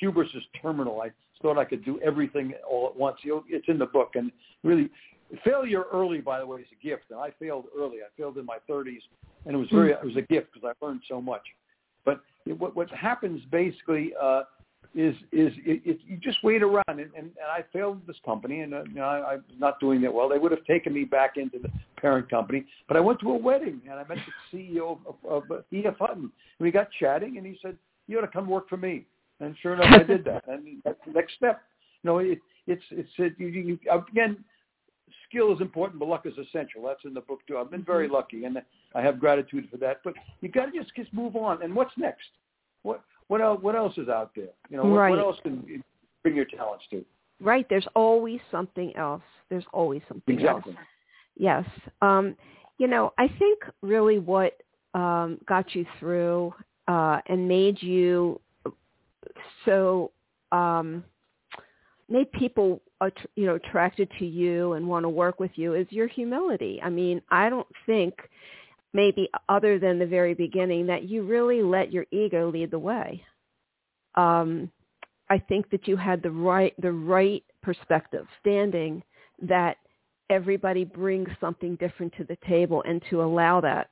Hubris is terminal. I thought I could do everything all at once. You know, it's in the book, and really, failure early, by the way, is a gift. And I failed early. I failed in my 30s, and it was very it was a gift because I learned so much. But what what happens basically uh, is is it, it, you just wait around, and, and, and I failed this company, and uh, you know, I, I was not doing that well. They would have taken me back into the parent company, but I went to a wedding, and I met the CEO of, of, of E.F. Hutton, and we got chatting, and he said, "You ought to come work for me." And sure enough, I did that. And that's the next step. You know, it, it's it's it, you, you, again, skill is important, but luck is essential. That's in the book too. I've been very lucky, and I have gratitude for that. But you got to just just move on. And what's next? What what else? What else is out there? You know, what, right. what else can bring your talents to? Right. There's always something else. There's always something exactly. else. Yes. Um, you know, I think really what um, got you through uh, and made you so um, made people you know attracted to you and want to work with you is your humility. I mean, I don't think maybe other than the very beginning that you really let your ego lead the way. Um, I think that you had the right the right perspective, standing that everybody brings something different to the table, and to allow that.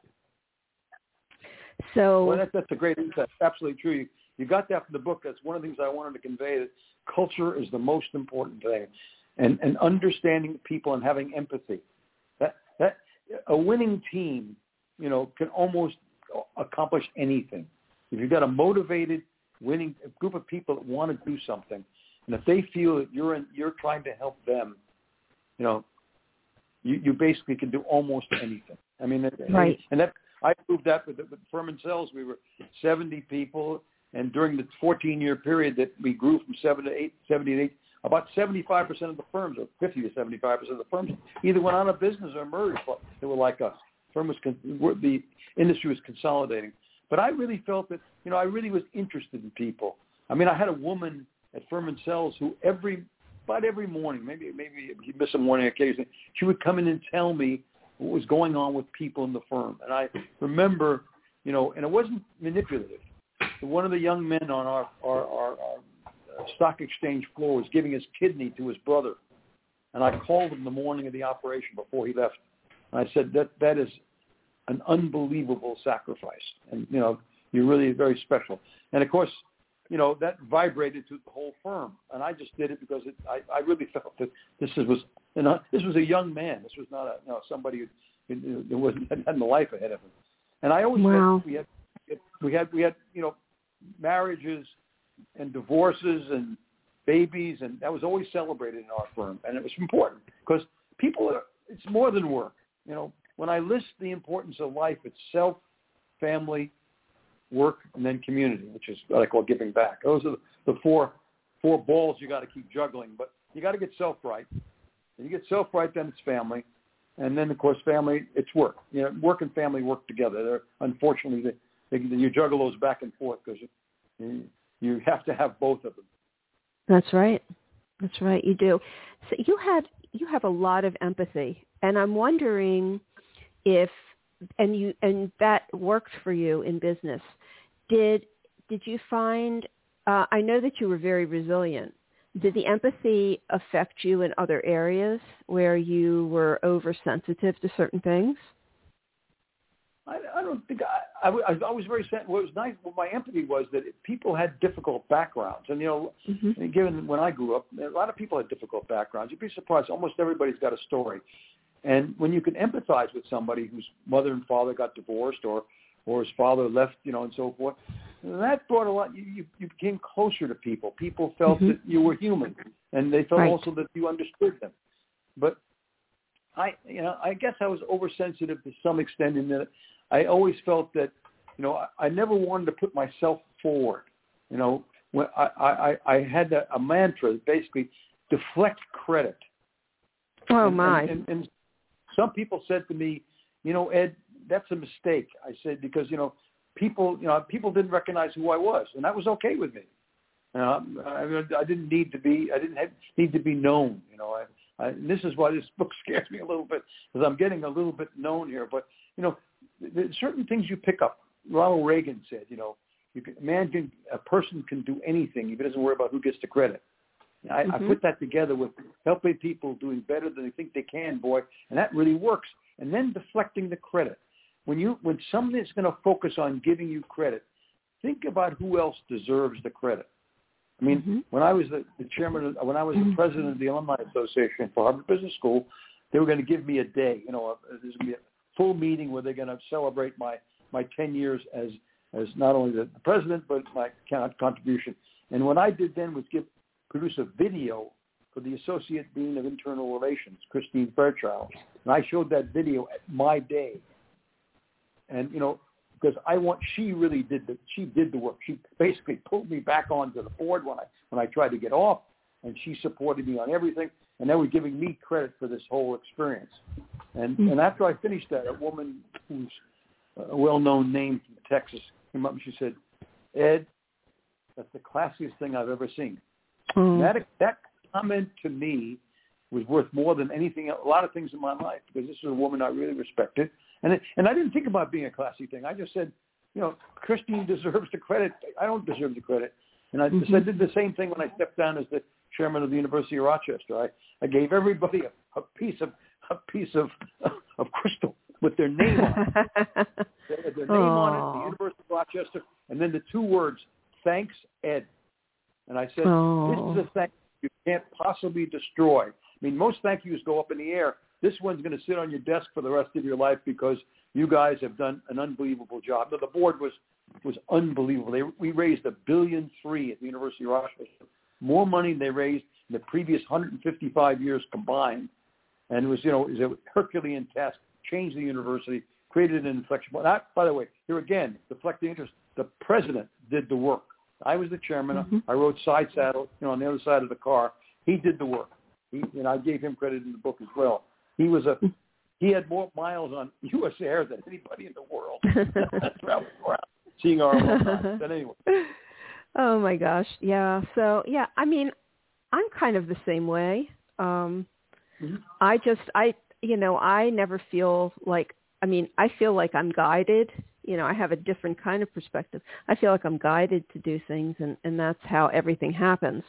So well, that's, a great insight. Absolutely true. You, you got that from the book. That's one of the things I wanted to convey. That culture is the most important thing, and and understanding people and having empathy. That that a winning team, you know, can almost accomplish anything. If you've got a motivated, winning group of people that want to do something, and if they feel that you're in, you're trying to help them, you know, you you basically can do almost anything. I mean, right. and that I proved that with, with Furman Selz. We were 70 people and during the 14-year period that we grew from 7 to 8, 70 to 8, about 75% of the firms, or 50 to 75% of the firms, either went out of business or merged. But they were like us. Firm was the industry was consolidating. But I really felt that, you know, I really was interested in people. I mean, I had a woman at Furman Selz who every, about every morning, maybe maybe you miss a morning occasionally, she would come in and tell me what was going on with people in the firm. And I remember, you know, and it wasn't manipulative one of the young men on our, our, our, our stock exchange floor was giving his kidney to his brother. And I called him the morning of the operation before he left. And I said, that, that is an unbelievable sacrifice. And, you know, you're really very special. And, of course, you know, that vibrated to the whole firm. And I just did it because it, I, I really felt that this was, you know, this was a young man. This was not a, you know, somebody who, who wasn't, had a life ahead of him. And I always wow. we had, we had, we had, you know, marriages and divorces and babies, and that was always celebrated in our firm, and it was important because people are. It's more than work. You know, when I list the importance of life, it's self, family, work, and then community, which is what I call giving back. Those are the four four balls you got to keep juggling. But you got to get self right. When you get self right, then it's family, and then of course family, it's work. You know, work and family work together. They're unfortunately you juggle those back and forth because you, you have to have both of them. That's right. That's right. You do. So you had you have a lot of empathy, and I'm wondering if and you and that worked for you in business. Did did you find? Uh, I know that you were very resilient. Did the empathy affect you in other areas where you were oversensitive to certain things? I, I don't think I, I, I was very sad. What was nice, what my empathy was that people had difficult backgrounds, and you know, mm-hmm. given when I grew up, a lot of people had difficult backgrounds. You'd be surprised. Almost everybody's got a story, and when you can empathize with somebody whose mother and father got divorced, or or his father left, you know, and so forth. That brought a lot. You, you you became closer to people. People felt Mhm. that you were human, and they felt Right. also that you understood them. But I, you know, I guess I was oversensitive to some extent in that I always felt that, you know, I, I never wanted to put myself forward. You know, when I I, I had a, a mantra that basically deflect credit. Oh and, my. And, and, and some people said to me, you know, Ed, that's a mistake. I said because you know people, you know, people didn't recognize who I was, and that was okay with me. Um, I, I didn't need to be, I didn't have, need to be known. You know, I, I, this is why this book scares me a little bit because I'm getting a little bit known here. But you know, there's certain things you pick up. Ronald Reagan said, you know, you can, man can, a person can do anything if he doesn't worry about who gets the credit. I, I Mhm. put that together with helping people doing better than they think they can, boy, and that really works. And then deflecting the credit. When you when somebody is going to focus on giving you credit, think about who else deserves the credit. I mean, Mhm. when I was the, the chairman, of, when I was the president of the Alumni Association for Harvard Business School, they were going to give me a day. You know, there's going to be a full meeting where they're going to celebrate my my 10 years as as not only the, the president but my contribution. And what I did then was give produce a video for the Associate Dean of Internal Relations, Christine Fairchild, and I showed that video at my day. And you know, because I want she really did the she did the work. She basically pulled me back onto the board when I when I tried to get off, and she supported me on everything. And they were giving me credit for this whole experience. And Mm. and after I finished that, a woman who's a well-known name from Texas came up and she said, "Ed, that's the classiest thing I've ever seen." And that that comment to me was worth more than anything a lot of things in my life because this is a woman I really respected, and it, and I didn't think about being a classy thing. I just said, you know, Christine deserves the credit. I don't deserve the credit, and I, Mhm. so I did the same thing when I stepped down as the chairman of the University of Rochester. I I gave everybody a, a piece of a piece of of crystal with their name on it. Their name on it, the University of Rochester, and then the two words, thanks, Ed. And I said, Oh. this is a oh. thank you can't possibly destroy. I mean, most thank yous go up in the air. This one's going to sit on your desk for the rest of your life because you guys have done an unbelievable job. Now, the board was was unbelievable. They, we raised a billion three at the University of Rochester, more money than they raised in the previous 155 years combined. And it was, you know, it was a Herculean task. Changed the university, created an inflection point. By the way, here again, deflecting interest. The president did the work. I was the chairman. Mhm. I wrote side saddle, you know, on the other side of the car. He did the work. He, and I gave him credit in the book as well. He was a, he had more miles on U.S. Air than anybody in the world. Traveling around, seeing our alumni. But anyway, oh my gosh. Yeah. So yeah, I mean, I'm kind of the same way. Um Mhm. I just I you know, I never feel like I mean, I feel like I'm guided. You know, I have a different kind of perspective. I feel like I'm guided to do things and and that's how everything happens.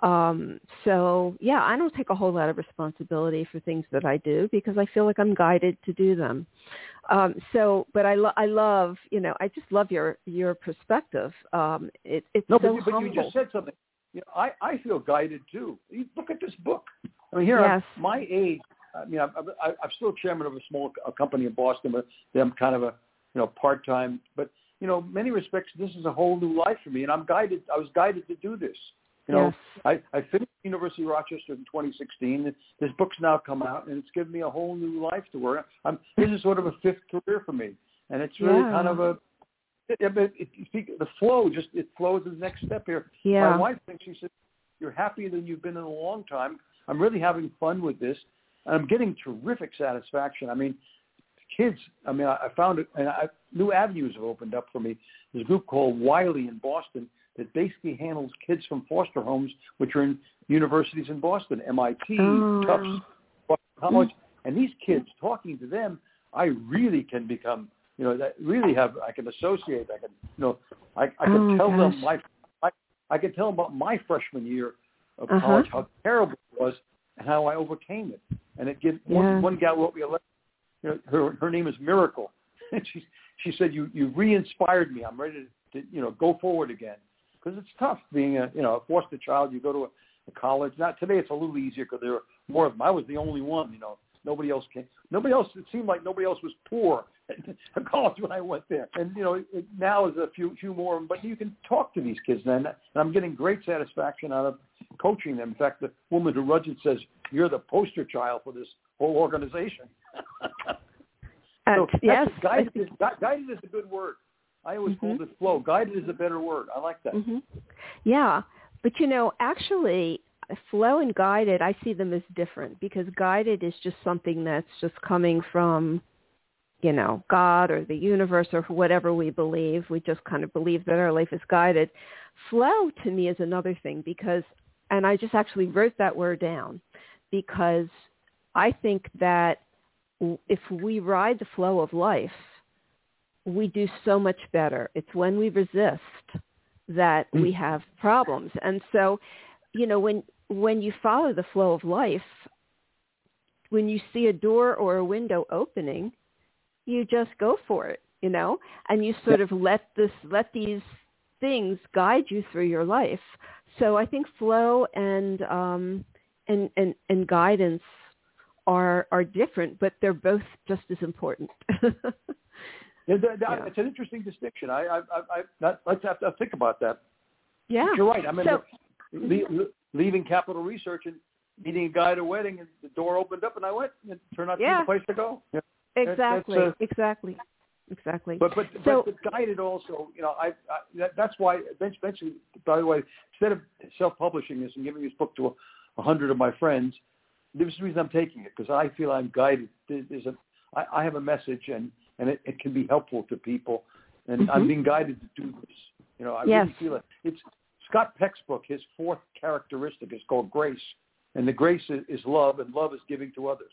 Um so yeah, I don't take a whole lot of responsibility for things that I do because I feel like I'm guided to do them. Um so but I lo- I love, you know, I just love your your perspective. Um it it's no, so but, you, but you just said something. You know, I I feel guided too. You look at this book. I mean, here Yes. I'm, my age. I mean, I'm, I'm, I'm still chairman of a small a company in Boston, but I'm kind of a you know part time. But you know, many respects, this is a whole new life for me, and I'm guided. I was guided to do this. You know, Yes. I, I finished University of Rochester in 2016. This book's now come out, and it's given me a whole new life to work. I'm, this is sort of a fifth career for me, and it's really Yeah. kind of a it, it, it, the flow just it flows to the next step here. Yeah. My wife thinks she said, "You're happier than you've been in a long time. I'm really having fun with this, and I'm getting terrific satisfaction. I mean, kids. I mean, I, I found it, and I, new avenues have opened up for me. There's a group called Wiley in Boston that basically handles kids from foster homes, which are in universities in Boston, MIT, Oh. Tufts, Boston College, and these kids talking to them, I really can become. You know, that really have I can associate. I can, you know, I, I can Oh, tell them my, I, I can tell them about my freshman year of Uh-huh. college, how terrible it was, and how I overcame it. And it gives Yeah. one, one gal wrote me a letter. You know, her her name is Miracle, and she she said you you re-inspired me. I'm ready to, to you know go forward again because it's tough being a you know a foster child. You go to a, a college. Not today. It's a little easier because there are more of them. I was the only one. You know, Nobody else came. Nobody else. It seemed like nobody else was poor at college when I went there. And you know, it, now is a few few more. But you can talk to these kids then, and I'm getting great satisfaction out of coaching them. In fact, the woman who runs it says you're the poster child for this whole organization. so yes, guided is, guided is a good word. I always mm-hmm. it flow. Guided is a better word. I like that. Mm-hmm. Yeah, but you know, actually, flow and guided, I see them as different because guided is just something that's just coming from, you know, God or the universe or whatever we believe. We just kind of believe that our life is guided. Flow to me is another thing because, and I just actually wrote that word down because I think that if we ride the flow of life, we do so much better. It's when we resist that we have problems. And so, you know, when when you follow the flow of life, when you see a door or a window opening, you just go for it, you know, and you sort of let this let these things guide you through your life. So I think flow and um, and, and and guidance are are different, but they're both just as important. yeah, that, that, yeah. It's an interesting distinction. I I I, I let's have to think about that. Yeah, but you're right. I mean, so, the, leaving Capital Research and meeting a guy at a wedding, and the door opened up, and I went. It turned out to yeah. be the place to go. Yeah. Exactly. Uh, exactly. Exactly. But but so, but the guided also, you know, I, I that, that's why eventually. By the way, instead of self-publishing this and giving this book to a, a hundred of my friends, this is the reason I'm taking it because I feel I'm guided. There's a I, I have a message and and it, it can be helpful to people, and mm-hmm. I'm being guided to do this. You know, I yes. really feel it. It's Scott Peck's book, his fourth characteristic is called grace, and the grace is, is love, and love is giving to others.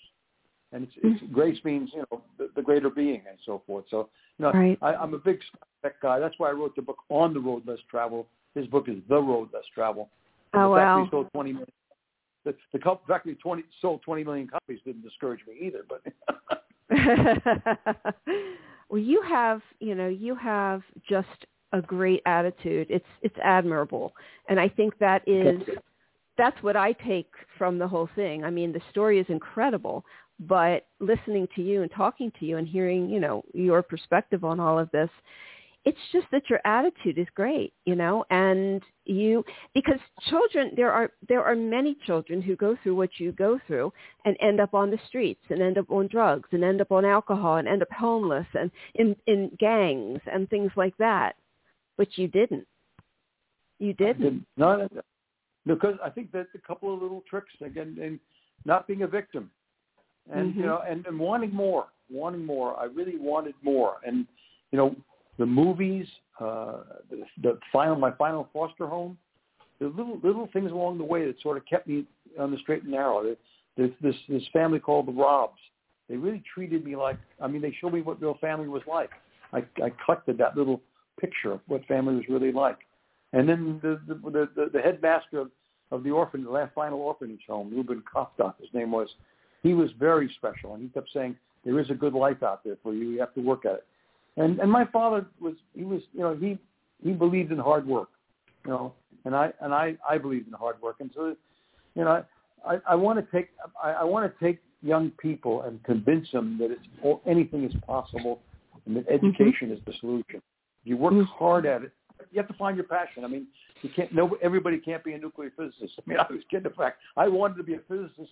And it's, it's mm-hmm. grace means you know the, the, greater being and so forth. So you know, right. I, I'm a big Scott Peck guy. That's why I wrote the book on the road less travel. His book is The Road Less Travel. Oh wow! He sold 20 million. The, the fact that he 20, sold 20 million copies didn't discourage me either. But well, you have you know you have just a great attitude. It's it's admirable, and I think that is that's what I take from the whole thing. I mean, the story is incredible, but listening to you and talking to you and hearing you know your perspective on all of this, it's just that your attitude is great, you know, and you because children there are there are many children who go through what you go through and end up on the streets and end up on drugs and end up on alcohol and end up homeless and in in gangs and things like that but you didn't. You didn't. didn't. No, because I think that a couple of little tricks again, and not being a victim, and mm-hmm. you know, and, and wanting more, wanting more. I really wanted more, and you know, the movies, uh, the, the final, my final foster home, the little little things along the way that sort of kept me on the straight and narrow. There's this this family called the Robs. They really treated me like I mean, they showed me what real family was like. I, I collected that little picture of what family was really like. And then the the the, the headmaster of, of the orphan, the last final orphanage home, Ruben Kofdot, his name was, he was very special, and he kept saying, "There is a good life out there for you. You have to work at it." And and my father was he was you know he he believed in hard work, you know, and I and I I believed in hard work, and so you know I I want to take I, I want to take young people and convince them that it's anything is possible, and that mm-hmm. education mm-hmm. is the solution. You work mm. hard at it. You have to find your passion. I mean, you can't. No, everybody can't be a nuclear physicist. I mean, I was kidding. The fact I wanted to be a physicist,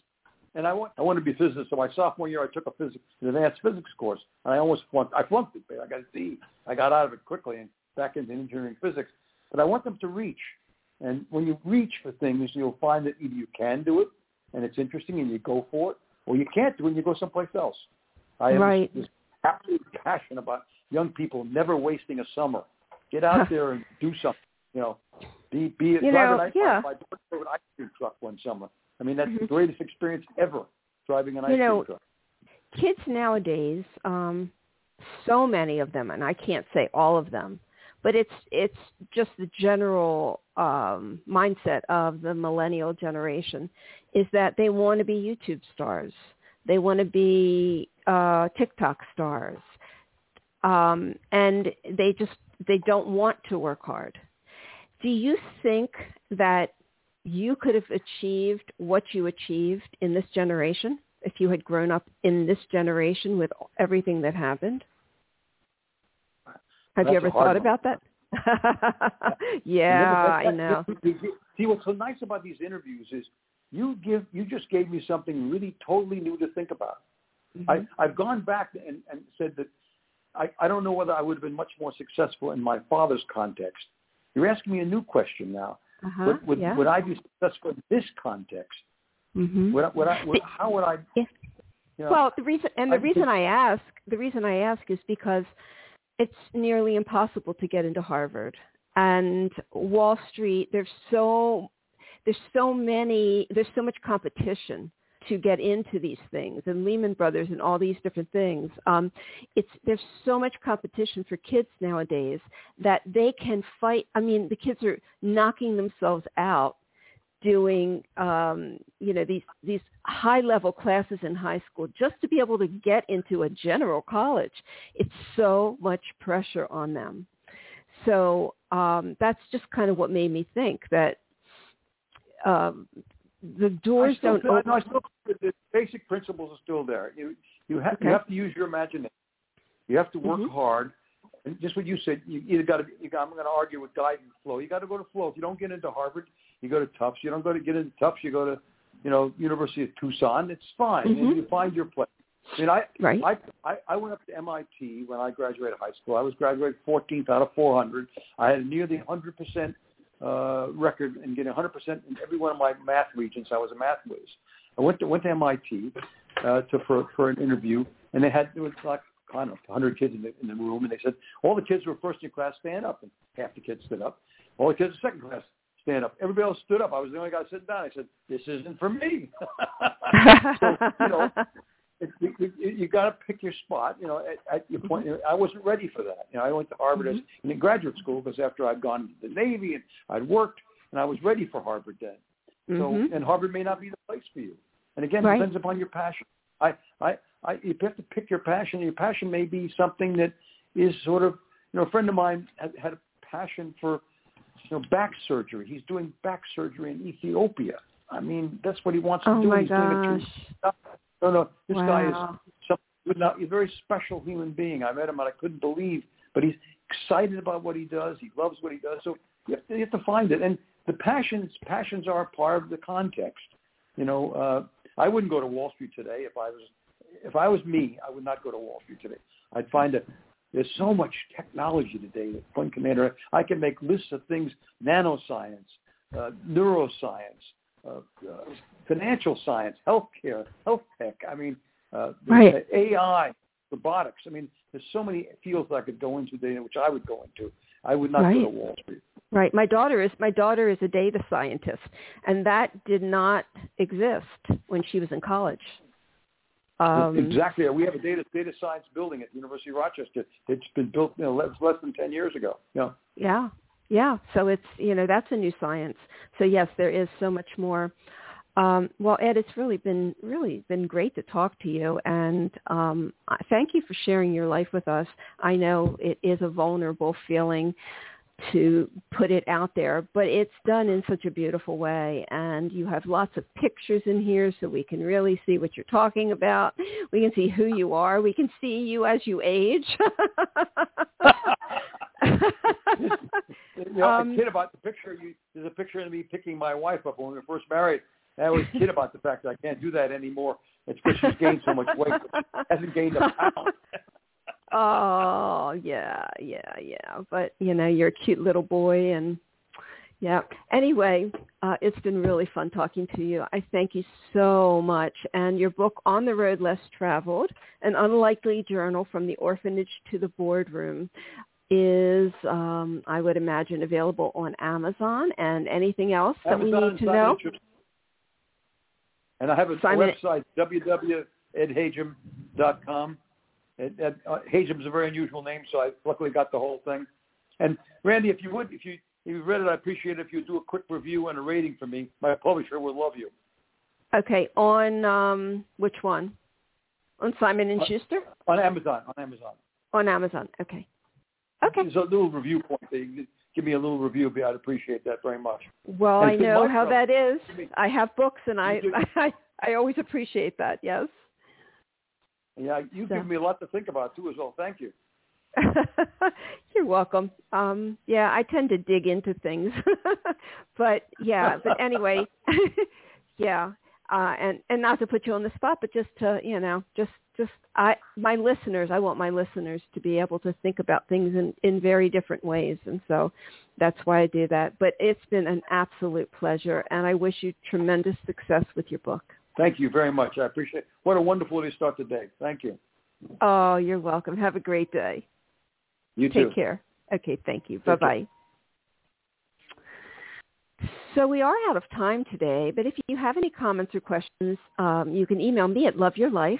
and I want I wanted to be a physicist. So my sophomore year, I took a physics an advanced physics course, and I almost flunked. I flunked it. I got a C. I got out of it quickly and back into engineering physics. But I want them to reach. And when you reach for things, you'll find that either you can do it, and it's interesting, and you go for it, or you can't do it, and you go someplace else. I have right. this, this absolute passion about young people never wasting a summer. Get out there and do something. You know, be be a you drive know, an yeah. my daughter drove an ice cream truck one summer. I mean, that's mm-hmm. the greatest experience ever driving an ice you know, cream truck. Kids nowadays, um, so many of them, and I can't say all of them, but it's it's just the general um, mindset of the millennial generation is that they want to be YouTube stars. They want to be uh, TikTok stars um, and they just they don't want to work hard. Do you think that you could have achieved what you achieved in this generation if you had grown up in this generation with everything that happened? Have That's you ever thought one. about that? yeah, I know. See, what's so nice about these interviews is you give you just gave me something really totally new to think about. Mm-hmm. I, I've gone back and, and said that I, I don't know whether I would have been much more successful in my father's context. You're asking me a new question now. Uh-huh. Would, would, yeah. would I be successful in this context? mm-hmm. Would, I, would I, would, how would I? Yeah. You know, Well, the reason and the I reason I ask, the reason I ask is because it's nearly impossible to get into Harvard. And Wall Street, there's so there's so many there's so much competition to get into these things and Lehman Brothers and all these different things. Um, it's there's so much competition for kids nowadays that they can fight. I mean, the kids are knocking themselves out doing um, you know these these high level classes in high school just to be able to get into a general college. It's so much pressure on them. So um, that's just kind of what made me think that um, the doors don't feel- open. no, I still the basic principles are still there. You you have Okay. you have to use your imagination. You have to work Mhm. hard. And just what you said, you either got to. I'm going to argue with guidance flow. You got to go to flow. If you don't get into Harvard, you go to Tufts. You don't go to get into Tufts, you go to, you know, University of Tucson. It's fine. Mhm. And you find your place. I mean, I, Right. I I I went up to MIT when I graduated high school. I was graduated 14th out of 400. I had nearly 100 percent uh, record and getting 100 percent in every one of my math Regents. I was a math whiz. I went to went to MIT uh, to for for an interview, and they had there was like I don't know 100 kids in the in the room, and they said all the kids were first in class stand up, and half the kids stood up. All the kids in second class stand up. Everybody else stood up. I was the only guy sitting down. I said, "This isn't for me." so you know, it, you, you, you got to pick your spot. You know, at, at your point, I wasn't ready for that. You know, I went to Harvard as in graduate school because after I'd gone to the Navy and I'd worked, and I was ready for Harvard then. So, Mhm. and Harvard may not be the place for you. And again, Right. it depends upon your passion. I, I, I, you have to pick your passion. Your passion may be something that is sort of, you know, a friend of mine had, had a passion for, you know, back surgery. He's doing back surgery in Ethiopia. I mean, that's what he wants to oh do. my He's doing it through gosh. No, no. This guy is Wow. some, not, a very special human being. I met him and I couldn't believe, but he's excited about what he does. He loves what he does. So you have to, you have to find it. And the passions, passions are part of the context. You know, uh, I wouldn't go to Wall Street today if I was, if I was me, I would not go to Wall Street today. I'd find that there's so much technology today that one can. I can make lists of things, nanoscience, uh, neuroscience, uh, financial science, healthcare, health tech. I mean, uh, Right. AI, robotics. I mean, there's so many fields I could go into today, which I would go into. I would not go to Wall Street. Right. My daughter is my daughter is a data scientist, and that did not exist when she was in college. Um, exactly. We have a data data science building at the University of Rochester. It's been built you know, less, less than ten years ago. Yeah. Yeah. Yeah. So it's you know that's a new science. So yes, there is so much more. Um, well, Ed, it's really been really been great to talk to you, and um, thank you for sharing your life with us. I know it is a vulnerable feeling to put it out there, but it's done in such a beautiful way. And you have lots of pictures in here so we can really see what you're talking about. We can see who you are. We can see you as you age. You know, Um, I kid about the picture. You, there's a picture of me picking my wife up when we were first married. And I always kid about the fact that I can't do that anymore. It's because she's gained so much weight. Hasn't gained a pound. oh, yeah, yeah, yeah. But, you know, you're a cute little boy and yeah. Anyway, uh, it's been really fun talking to you. I thank you so much. And your book, On the Road Less Traveled, An Unlikely Journey from the Orphanage to the Boardroom, is, um, I would imagine, available on Amazon. And anything else that we need to know? And I have a, Simon- website, www.edhajim.com. Ed, Ed, uh, Hajim's a very unusual name, so I luckily got the whole thing. And Randy, if you would, if you if you read it, I appreciate it. If you do a quick review and a rating for me, my publisher would love you. Okay, on um, which one? On Simon and Schuster? On Amazon, on Amazon. On Amazon. Okay. Okay. There's a little review point. Give me a little review. I'd appreciate that very much. Well, I know how that is. I have books, and I I, I always appreciate that. Yes. Yeah, you've so. given me a lot to think about too, as well. Thank you. You're welcome. Um, yeah, I tend to dig into things, but yeah. But anyway, yeah, uh, and and not to put you on the spot, but just to you know, just just I my listeners, I want my listeners to be able to think about things in in very different ways, and so that's why I do that. But it's been an absolute pleasure, and I wish you tremendous success with your book. Thank you very much. I appreciate. It. What a wonderful way to start the day. Thank you. Oh, you're welcome. Have a great day. You too. Take care. Okay, thank you. Bye bye. So we are out of time today, but if you have any comments or questions, um, you can email me at loveyourlife